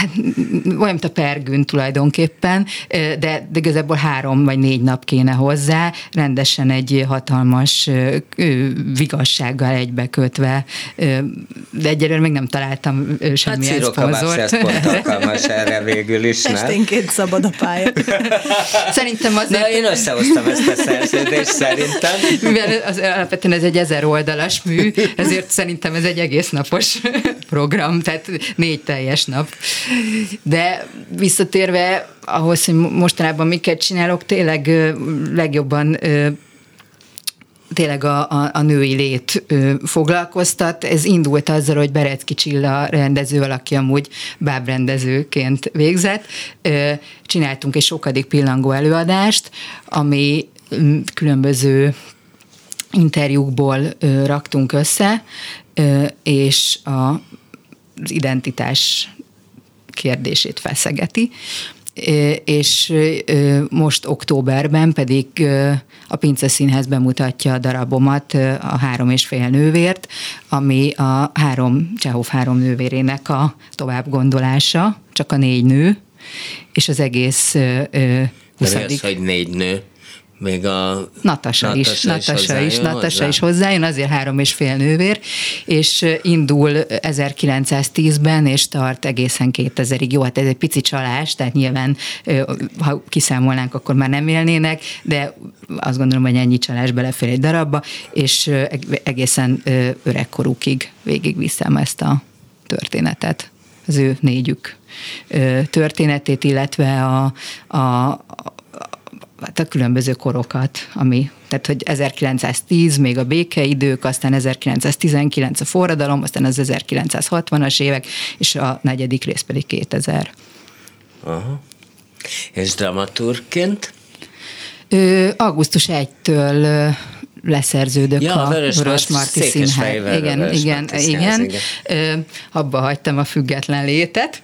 hát, olyan, mint a pergűn tulajdonképpen, de, de igazából három vagy négy nap kéne hozzá, rendesen egy hatalmas vigassággal egybekötve, de egyelőre még nem találtam semmilyen hát szponzort. Hát pont alkalmas erre végül is, nem? Esténként szabad a pálya. Szerintem azért... Na, én összehoztam ezt a szerződést, szerintem. Mivel az, alapvetően ez egy ezer oldalas mű, ezért szerintem ez egy egész napos program, tehát négy teljes nap. De visszatérve ahhoz, hogy mostanában miket csinálok, tényleg legjobban tényleg a, a, a női lét ö, foglalkoztat. Ez indult azzal, hogy Berecki Csilla rendező, aki amúgy bábrendezőként végzett. Ö, csináltunk egy sokadik pillangó előadást, ami különböző interjúkból ö, raktunk össze, ö, és a, az identitás kérdését feszegeti, és most októberben pedig a Pince Színház bemutatja a darabomat, a három és fél nővért, ami a három, Csehov három nővérének a tovább gondolása, csak a négy nő, és az egész 20. De az, hogy négy nő? Még a Natasa, is, Natasa is, Natasa is hozzájön, azért három és fél nővér, és indul 1910-ben, és tart egészen 2000-ig. Jó, hát ez egy pici csalás, tehát nyilván, ha kiszámolnánk, akkor már nem élnének, de azt gondolom, hogy ennyi csalás belefér egy darabba, és egészen öregkorukig végigviszem ezt a történetet, az ő négyük történetét, illetve a, a, hát a különböző korokat, ami, tehát hogy 1910 még a békeidők, aztán 1919 a forradalom, aztán az 1960-as évek, és a negyedik rész pedig 2000. Aha. És dramaturgként? Ö, augusztus 1-től leszerződök ja, a Vörös, Vörös Marti Színház. Igen, igen, igen. igen. abba hagytam a független létet.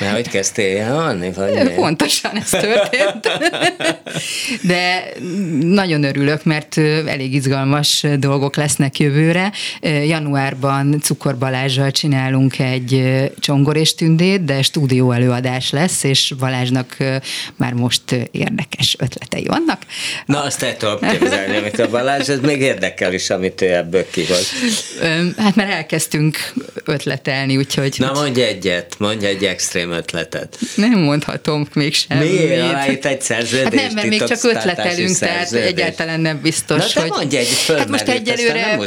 Mert hogy kezdtél halni? Vagy pontosan ez történt. De nagyon örülök, mert elég izgalmas dolgok lesznek jövőre. Januárban Cukor Balázsral csinálunk egy csongor és tündét, de stúdió előadás lesz, és Balázsnak már most érdekes ötletei vannak. Na, azt el tudom képzelni, amit a Balázs, ez még érdekel is, amit ő ebből kihoz. Hát már elkezdtünk ötletelni, úgyhogy... Na, mondj egyet, mondj egy extrém ötletet. Nem mondhatom még semmit. Miért? Aláít egy szerződést? Hát nem, mert még csak ötletelünk, tehát egyáltalán nem biztos, Na, hogy... mondj egy Hát most egyelőre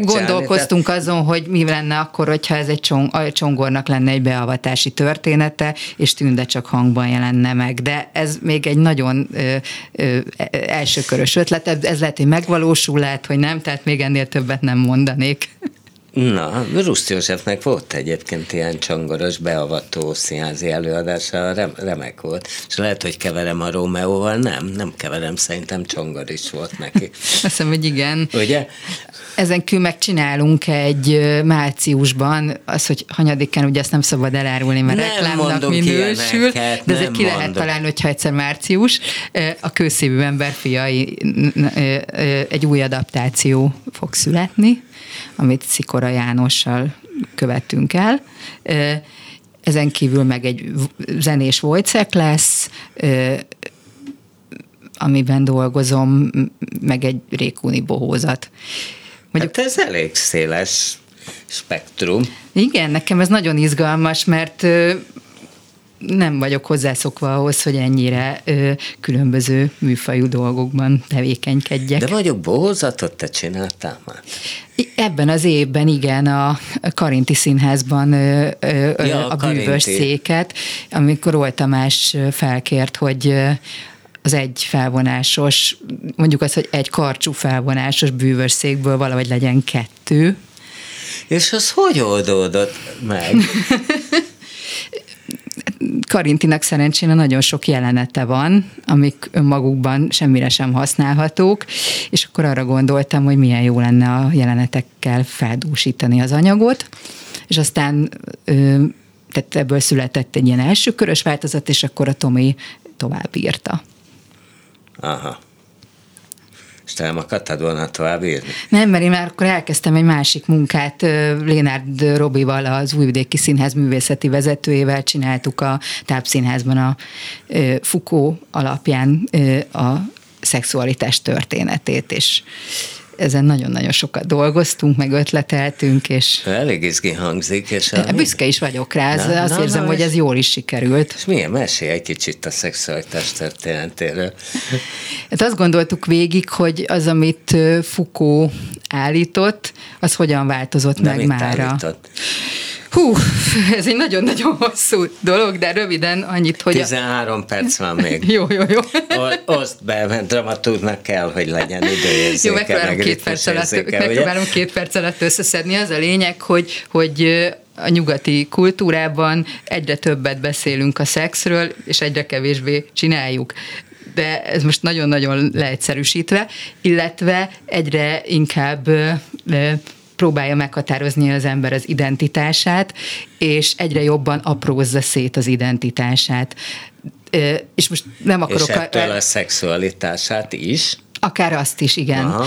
gondolkoztunk tehát... azon, hogy mi lenne akkor, hogyha ez egy csong, a csongornak lenne egy beavatási története, és Tünde csak hangban jelenne meg. De ez még egy nagyon ö, ö, elsőkörös ötlet, ez lehet, hogy megvalósul, lehet, hogy nem, tehát még ennél többet nem mondanék. Na, Ruszt Józsefnek volt egyébként ilyen csongoros beavató színházi előadása, rem, remek volt. És lehet, hogy keverem a Rómeóval, nem, nem keverem, szerintem csongor is volt neki. Azt hiszem, hogy igen. Ugye? Ezen kívül megcsinálunk egy márciusban, az, hogy hanyadikán, ugye ezt nem szabad elárulni, mert Nem reklámnak minősül, de nem ki lehet mondok. találni, hogyha egyszer március. A kőszívű ember fiai egy új adaptáció fog születni, amit Szikora Jánossal követtünk el. Ezen kívül meg egy zenés Wojciech lesz, amiben dolgozom, meg egy Rékúni bohózat. Mondjuk, hát ez elég széles spektrum. Igen, nekem ez nagyon izgalmas, mert nem vagyok hozzászokva ahhoz, hogy ennyire ö, különböző műfajú dolgokban tevékenykedjek. De vagyok bohózatot te csináltál már? Ebben az évben igen, a Karinti Színházban ö, ö, Ja, a a bűvös Karinti. széket, amikor Roy Tamás ö, felkért, hogy az egy felvonásos, mondjuk az, hogy egy karcsú felvonásos bűvös székből valahogy legyen kettő, És az hogy oldódott meg? Karintinak szerencsére nagyon sok jelenete van, amik önmagukban semmire sem használhatók, és akkor arra gondoltam, hogy milyen jó lenne a jelenetekkel feldúsítani az anyagot, és aztán tehát ebből született egy ilyen első körös változat, és akkor a Tomi tovább írta. Aha. És te nem akartad volna tovább írni? Nem, mert én már akkor elkezdtem egy másik munkát, Lénárd Robival, az Újvidéki Színház művészeti vezetőjével csináltuk a Tápszínházban a Foucault alapján a szexualitás történetét, és ezen nagyon-nagyon sokat dolgoztunk, meg ötleteltünk, és Elég izgi hangzik, és a... büszke is vagyok rá, Na, na, azt na, érzem, na, hogy ez jól is sikerült. És milyen mesélj egy kicsit a szexualitás történetéről. Hát azt gondoltuk végig, hogy az, amit Foucault állított, az hogyan változott De meg mára. állított? Hú, ez egy nagyon-nagyon hosszú dolog, de röviden annyit, hogy... A... 13 perc van még. Jó, jó, jó. O- Oszd be, mert dramaturgnak kell, hogy legyen időérzéke, Jó, megpróbálom meg két, perc alatt, ugye? megpróbálom két perc alatt összeszedni. Az a lényeg, hogy, hogy a nyugati kultúrában egyre többet beszélünk a szexről, és egyre kevésbé csináljuk de ez most nagyon-nagyon leegyszerűsítve, illetve egyre inkább próbálja meghatározni az ember az identitását, és egyre jobban aprózza szét az identitását. És most nem És akarok... ettől a szexualitását is. Akár azt is, igen. Aha.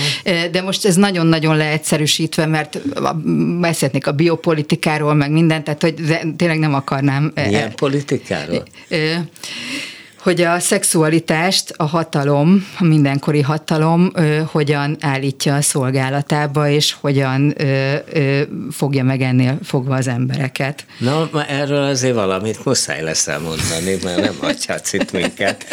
De most ez nagyon-nagyon leegyszerűsítve, mert beszélnék a biopolitikáról, meg mindent, tehát hogy tényleg nem akarnám Milyen politikáról? ö, hogy a szexualitást a hatalom, a mindenkori hatalom ö, hogyan állítja a szolgálatába, és hogyan ö, ö, fogja meg ennél fogva az embereket. Na, ma erről azért valamit muszáj lesz elmondani, mert nem hagyhatsz itt minket.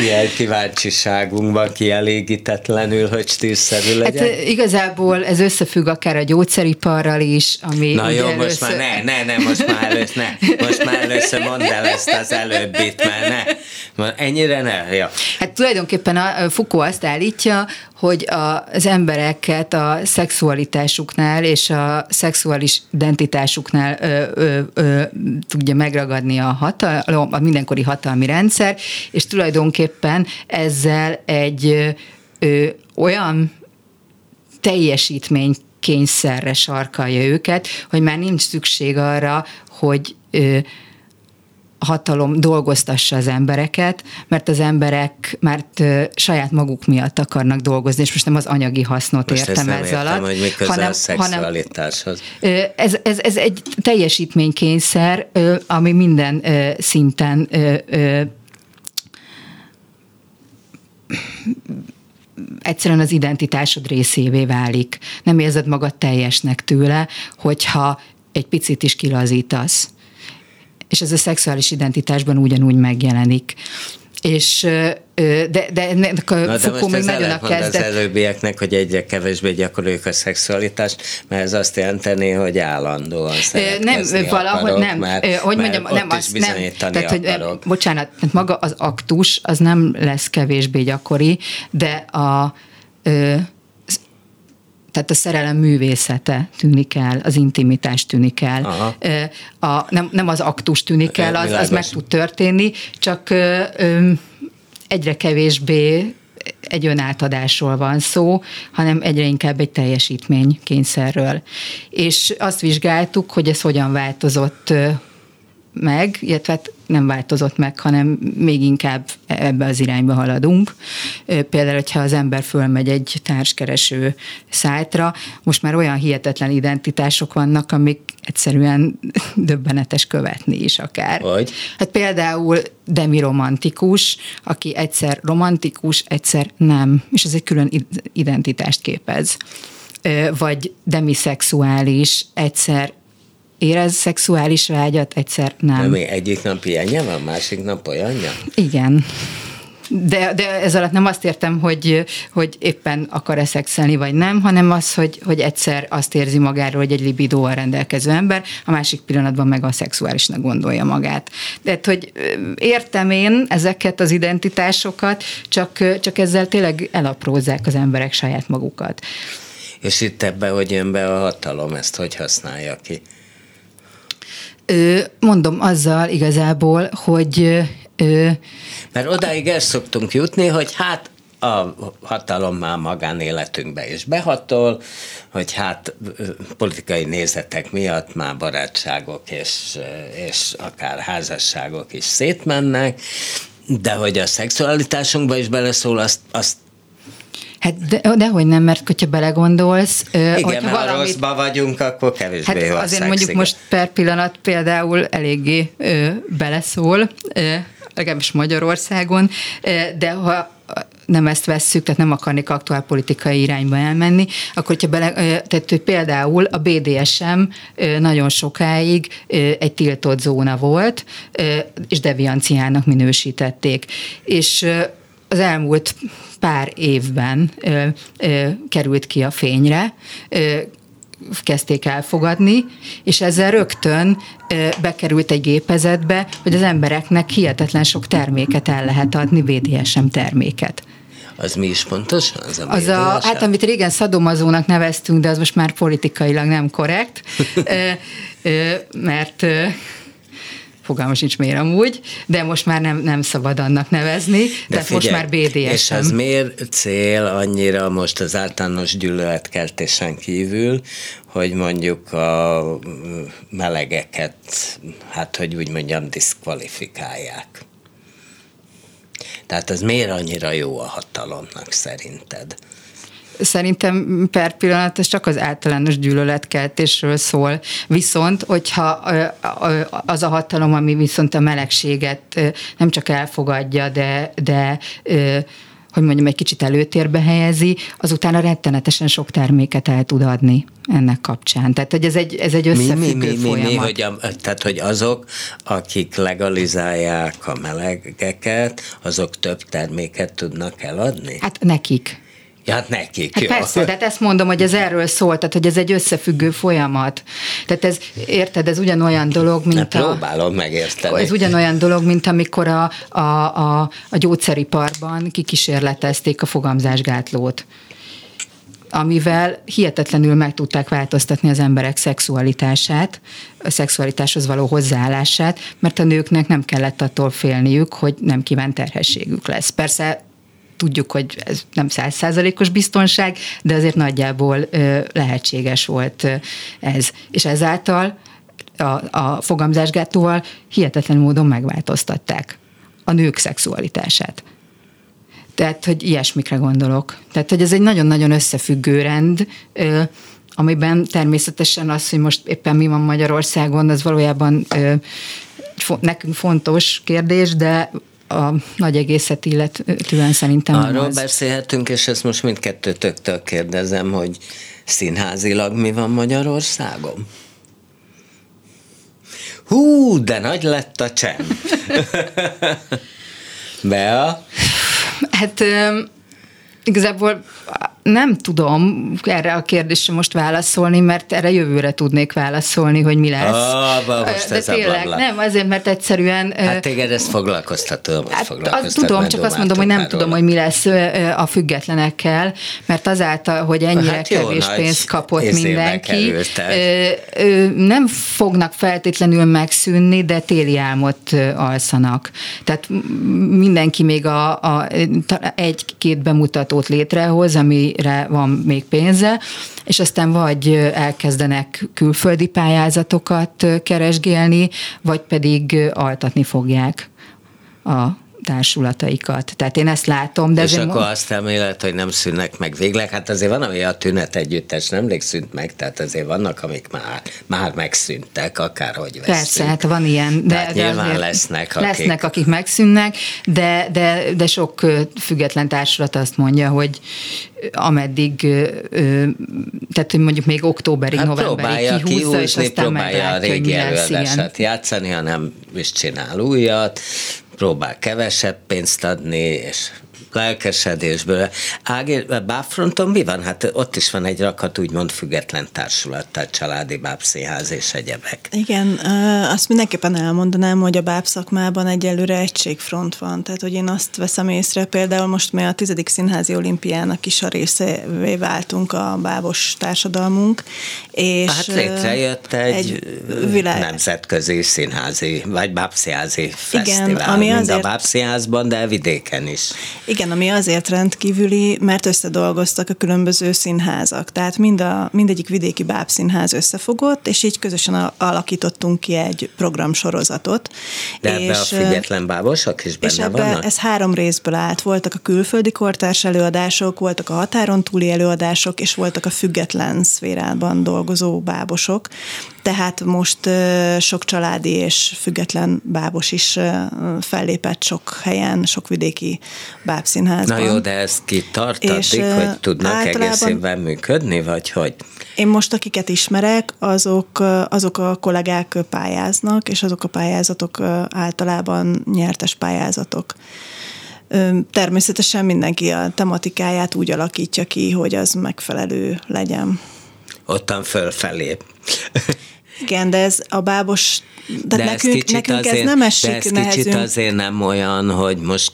Ilyen kíváncsiságunkban kielégítetlenül, hogy stílszerű Hát legyen. ö, igazából ez összefügg akár a gyógyszeriparral is, ami Na jó, most először- már ne, ne, ne, most már először, ne, most már először mondd el ezt az előbbit, mert ne. Ennyire ne, ja. Hát tulajdonképpen a Foucault azt állítja, hogy a, az embereket a szexualitásuknál és a szexuális identitásuknál ö, ö, ö, tudja megragadni a hatalom, a mindenkori hatalmi rendszer, és tulajdonképpen ezzel egy ö, olyan teljesítmény kényszerre sarkalja őket, hogy már nincs szükség arra, hogy ö, hatalom dolgoztassa az embereket, mert az emberek már saját maguk miatt akarnak dolgozni, és most nem az anyagi hasznot Most ezt értem nem ez értem, alatt, hogy mi köze a szexualitáshoz. Ez, ez, ez egy teljesítménykényszer, ami minden szinten egyszerűen az identitásod részévé válik. Nem érzed magad teljesnek tőle, hogyha egy picit is kilazítasz. És ez a szexuális identitásban ugyanúgy megjelenik. És de, de ennek a Na, de most még nagyon a ellentmond az kezdet. előbbieknek, hogy egyre kevésbé gyakoroljuk a szexualitást, mert ez azt jelenteni, hogy állandóan Nem, valahogy akarok, nem. Mert, hogy mert mondjam, ott nem, is azt nem. Tehát, hogy, akarok. bocsánat, maga az aktus, az nem lesz kevésbé gyakori, de a ö, tehát a szerelem művészete tűnik el, az intimitás tűnik el. Aha. A, nem, nem az aktus tűnik el, az, az meg tud történni, csak ö, ö, egyre kevésbé egy önátadásról van szó, hanem egyre inkább egy teljesítmény kényszerről. És azt vizsgáltuk, hogy ez hogyan változott meg, illetve hát nem változott meg, hanem még inkább ebbe az irányba haladunk. Például, hogyha az ember fölmegy egy társkereső szájtra, most már olyan hihetetlen identitások vannak, amik egyszerűen döbbenetes követni is akár. Vagy? Hát például demi romantikus, aki egyszer romantikus, egyszer nem, és ez egy külön identitást képez. Vagy demiszexuális, egyszer érez szexuális vágyat, egyszer nem. De mi egyik nap ilyenje van, másik nap olyanja? Igen. De, de ez alatt nem azt értem, hogy, hogy éppen akar-e szexelni, vagy nem, hanem az, hogy, hogy egyszer azt érzi magáról, hogy egy libidóval rendelkező ember, a másik pillanatban meg a szexuálisnak gondolja magát. Tehát, hogy értem én ezeket az identitásokat, csak, csak ezzel tényleg elaprózzák az emberek saját magukat. És itt ebbe, hogy jön be a hatalom, ezt hogy használja ki? Mondom azzal igazából, hogy... Mert odáig el szoktunk jutni, hogy hát a hatalom már magánéletünkbe is behatol, hogy hát politikai nézetek miatt már barátságok és, és akár házasságok is szétmennek, de hogy a szexualitásunkba is beleszól, azt, azt Hát de, dehogy nem, mert hogyha belegondolsz... Igen, hogyha mert valamit, ha rosszba vagyunk, akkor kevésbé hát azért mondjuk igen. most per pillanat például eléggé ö, beleszól, ö, legalábbis Magyarországon, ö, de ha nem ezt vesszük, tehát nem akarnék aktuál politikai irányba elmenni, akkor hogyha bele, tehát hogy például a BDSM nagyon sokáig egy tiltott zóna volt, és devianciának minősítették. És az elmúlt pár évben ö, ö, került ki a fényre, ö, kezdték elfogadni, és ezzel rögtön bekerült egy gépezetbe, hogy az embereknek hihetetlen sok terméket el lehet adni, BDSM terméket. Az mi is pontos? Az a, az a hát amit régen szadomazónak neveztünk, de az most már politikailag nem korrekt, mert fogalma sincs miért amúgy, de most már nem, nem szabad annak nevezni, de tehát figyelj, most már BDSM. És az miért cél annyira most az általános gyűlöletkeltésen kívül, hogy mondjuk a melegeket, hát hogy úgy mondjam, diszkvalifikálják? Tehát ez miért annyira jó a hatalomnak szerinted? Szerintem per pillanat ez csak az általános gyűlöletkeltésről szól. Viszont, hogyha az a hatalom, ami viszont a melegséget nem csak elfogadja, de, de hogy mondjam, egy kicsit előtérbe helyezi, azután a rettenetesen sok terméket el tud adni ennek kapcsán. Tehát, hogy ez egy, ez egy összefüggő mi, mi, mi, folyamat. Mi, mi, hogy a, tehát, hogy azok, akik legalizálják a melegeket, azok több terméket tudnak eladni? Hát nekik. Ja, hát nekik. Hát persze, de hát ezt mondom, hogy ez erről szól, tehát hogy ez egy összefüggő folyamat. Tehát ez, érted, ez ugyanolyan dolog, mint ne, a... Próbálom megérteni. Ez ugyanolyan dolog, mint amikor a, a, a, a gyógyszeriparban kikísérletezték a fogamzásgátlót amivel hihetetlenül meg tudták változtatni az emberek szexualitását, a szexualitáshoz való hozzáállását, mert a nőknek nem kellett attól félniük, hogy nem kívánt terhességük lesz. Persze tudjuk, hogy ez nem százszázalékos biztonság, de azért nagyjából lehetséges volt ez. És ezáltal a, a fogamzásgátóval hihetetlen módon megváltoztatták a nők szexualitását. Tehát, hogy ilyesmikre gondolok. Tehát, hogy ez egy nagyon-nagyon összefüggő rend, amiben természetesen az, hogy most éppen mi van Magyarországon, az valójában nekünk fontos kérdés, de a nagy egészet illetően szerintem Arról az. beszélhetünk, és ezt most mindkettőtöktől kérdezem, hogy színházilag mi van Magyarországon? Hú, de nagy lett a csend. Bea? Hát igazából nem tudom erre a kérdésre most válaszolni, mert erre jövőre tudnék válaszolni, hogy mi lesz. Ah, most De ez tényleg, a nem, azért, mert egyszerűen... Hát téged ez foglalkoztató, Hát, foglalkoztat, tudom, csak azt mondom, hogy nem dumáltok tudom, hogy mi lesz a függetlenekkel, mert azáltal, hogy ennyire Hát jó kevés pénzt kapott mindenki, nem fognak feltétlenül megszűnni, de téli álmot alszanak. Tehát mindenki még a, a egy-két bemutatót létrehoz, amire van még pénze, és aztán vagy elkezdenek külföldi pályázatokat keresgélni, vagy pedig altatni fogják a társulataikat. Tehát én ezt látom, de és akkor mo- azt elmélet, hogy nem szűnnek meg végleg. Hát azért van, ami a tünet együttes nemrég szűnt meg, tehát azért vannak, amik már, már megszűntek, akárhogy veszünk. Persze, hát van ilyen. De, Tehát de nyilván lesznek, akik- lesznek, akik megszűnnek, de, de, de sok független társulat azt mondja, hogy ameddig, tehát hogy mondjuk még októberig, Hát novemberig kihúzza, és aztán próbálja a régi előadását játszani, hanem is csinál újat, próbál kevesebb pénzt adni, és lelkesedésből. Ági, Bábfronton mi van? Hát ott is van egy rakat úgymond független társulat, tehát családi bábszínház és egyebek. Igen, azt mindenképpen elmondanám, hogy a báb szakmában egyelőre egységfront van. Tehát, hogy én azt veszem észre, például most mi a tizedik színházi olimpiának is a részévé váltunk a bábos társadalmunk. És Hát létrejött egy, egy világ- nemzetközi színházi, vagy bábszínházi fesztivál, ami mind azért- a bábszínházban, de vidéken is. Igen, ami azért rendkívüli, mert összedolgoztak a különböző színházak. Tehát mind a, mindegyik vidéki bábszínház összefogott, és így közösen alakítottunk ki egy programsorozatot. De ebbe a és, független bábosok is és benne ebbe, vannak? ez három részből állt. Voltak a külföldi kortárs előadások, voltak a határon túli előadások, és voltak a független szférában dolgozó bábosok. Tehát most sok családi és független bábos is fellépett sok helyen, sok vidéki bábszínházban. Na jó, de ezt kitart És, hogy tudnak egész évben működni, vagy hogy? Én most, akiket ismerek, azok, azok a kollégák pályáznak, és azok a pályázatok általában nyertes pályázatok. Természetesen mindenki a tematikáját úgy alakítja ki, hogy az megfelelő legyen. Ottan fölfelé. Igen, de ez a bábos, de, De ez nekünk, kicsit nekünk azért, ez nem de esik ez kicsit nehezünk. azért nem olyan, hogy most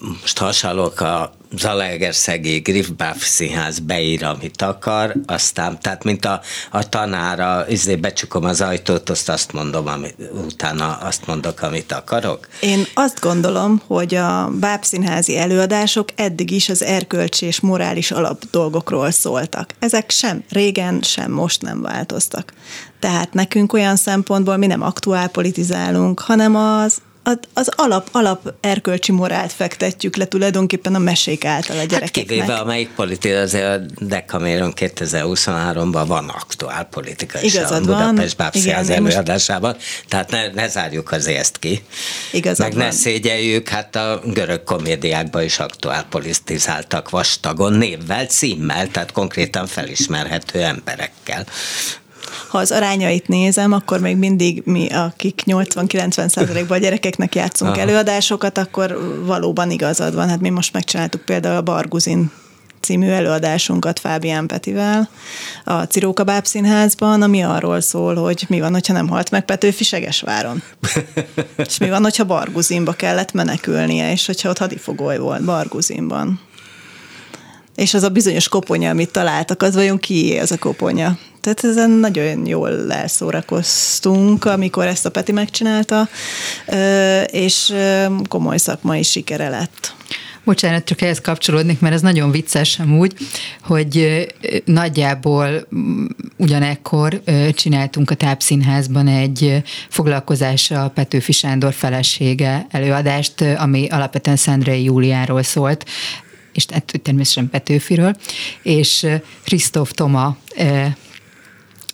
most hasonlók a Zalaegerszegi Griffbáf színház beír, amit akar, aztán, tehát mint a, a tanára, izé becsukom az ajtót, azt azt mondom, amit, utána azt mondok, amit akarok. Én azt gondolom, hogy a bábszínházi előadások eddig is az erkölcsi és morális alap dolgokról szóltak. Ezek sem régen, sem most nem változtak. Tehát nekünk olyan szempontból mi nem aktuál politizálunk, hanem az az alap, alap erkölcsi morált fektetjük le tulajdonképpen a mesék által a Hát gyerekeknek. kivéve amelyik politika, azért a Dekaméron 2023-ban van aktuál politika is Igazad a Budapest van. Igen, én most- előadásában, tehát ne, ne zárjuk azért ezt ki. Igazad Meg ne van. szégyeljük, hát a görög komédiákban is aktuál politizáltak vastagon, névvel, címmel, tehát konkrétan felismerhető emberekkel. Ha az arányait nézem, akkor még mindig mi, akik 80-90 százalékban a gyerekeknek játszunk Aha. előadásokat, akkor valóban igazad van. Hát mi most megcsináltuk például a Barguzin című előadásunkat Fábián Petivel a Ciróka Bábszínházban, ami arról szól, hogy mi van, hogyha nem halt meg Petőfi Segesváron. és mi van, hogyha Barguzinba kellett menekülnie, és hogyha ott hadifogoly volt Barguzinban. És az a bizonyos koponya, amit találtak, az vajon kié az a koponya? Tehát ezen nagyon jól elszórakoztunk, amikor ezt a Peti megcsinálta, és komoly szakmai sikere lett. Bocsánat, csak ehhez kapcsolódnék, mert ez nagyon vicces amúgy, hogy nagyjából mm, ugyanekkor csináltunk a Tápszínházban egy foglalkozásra Petőfi Sándor felesége előadást, ami alapvetően Szendrei Júliáról szólt, és hát természetesen Petőfiről, és Krisztóf Toma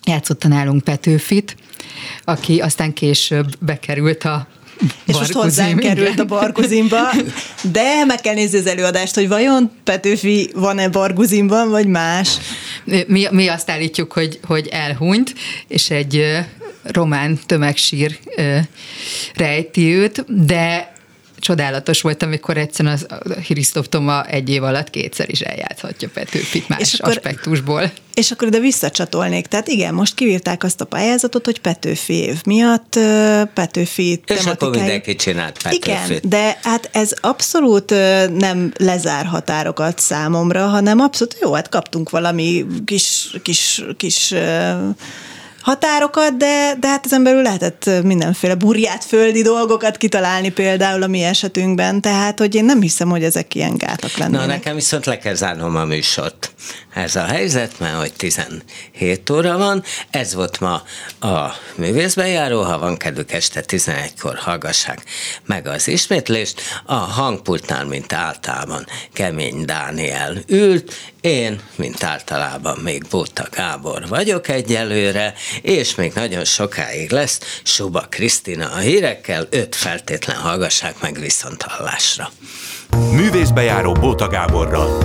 játszotta nálunk Petőfit, aki aztán később bekerült a És most hozzánk került a Barguzinba, de meg kell nézni az előadást, hogy vajon Petőfi van-e Barguzinban, vagy más. Mi, mi azt állítjuk, hogy, hogy elhunyt, és egy román tömegsír rejti őt, de csodálatos volt, amikor egyszerűen az Hrisztof Toma egy év alatt kétszer is eljátszhatja Petőfit más és akkor, aspektusból. És akkor ide visszacsatolnék. Tehát igen, most kivírták azt a pályázatot, hogy Petőfi év miatt Petőfi És akkor mindenki csinált Petőfit. Igen, de hát ez abszolút nem lezár határokat számomra, hanem abszolút jó, hát kaptunk valami kis, kis, kis határokat, de, de hát ezen belül lehetett mindenféle burját földi dolgokat kitalálni például a mi esetünkben, tehát hogy én nem hiszem, hogy ezek ilyen gátak lennének. Na, nekem viszont le kell zárnom a műsort. Ez a helyzet, mert hogy 17 óra van, ez volt ma a művészbejáró, ha van kedvük este 11-kor hallgassák meg az ismétlést. A hangpultnál, mint általában, Kemény Dániel ült, én, mint általában még Bóta Gábor vagyok egyelőre, és még nagyon sokáig lesz Suba Krisztina a hírekkel, öt feltétlen hallgassák meg viszont hallásra. Művészbejáró Bóta Gáborral.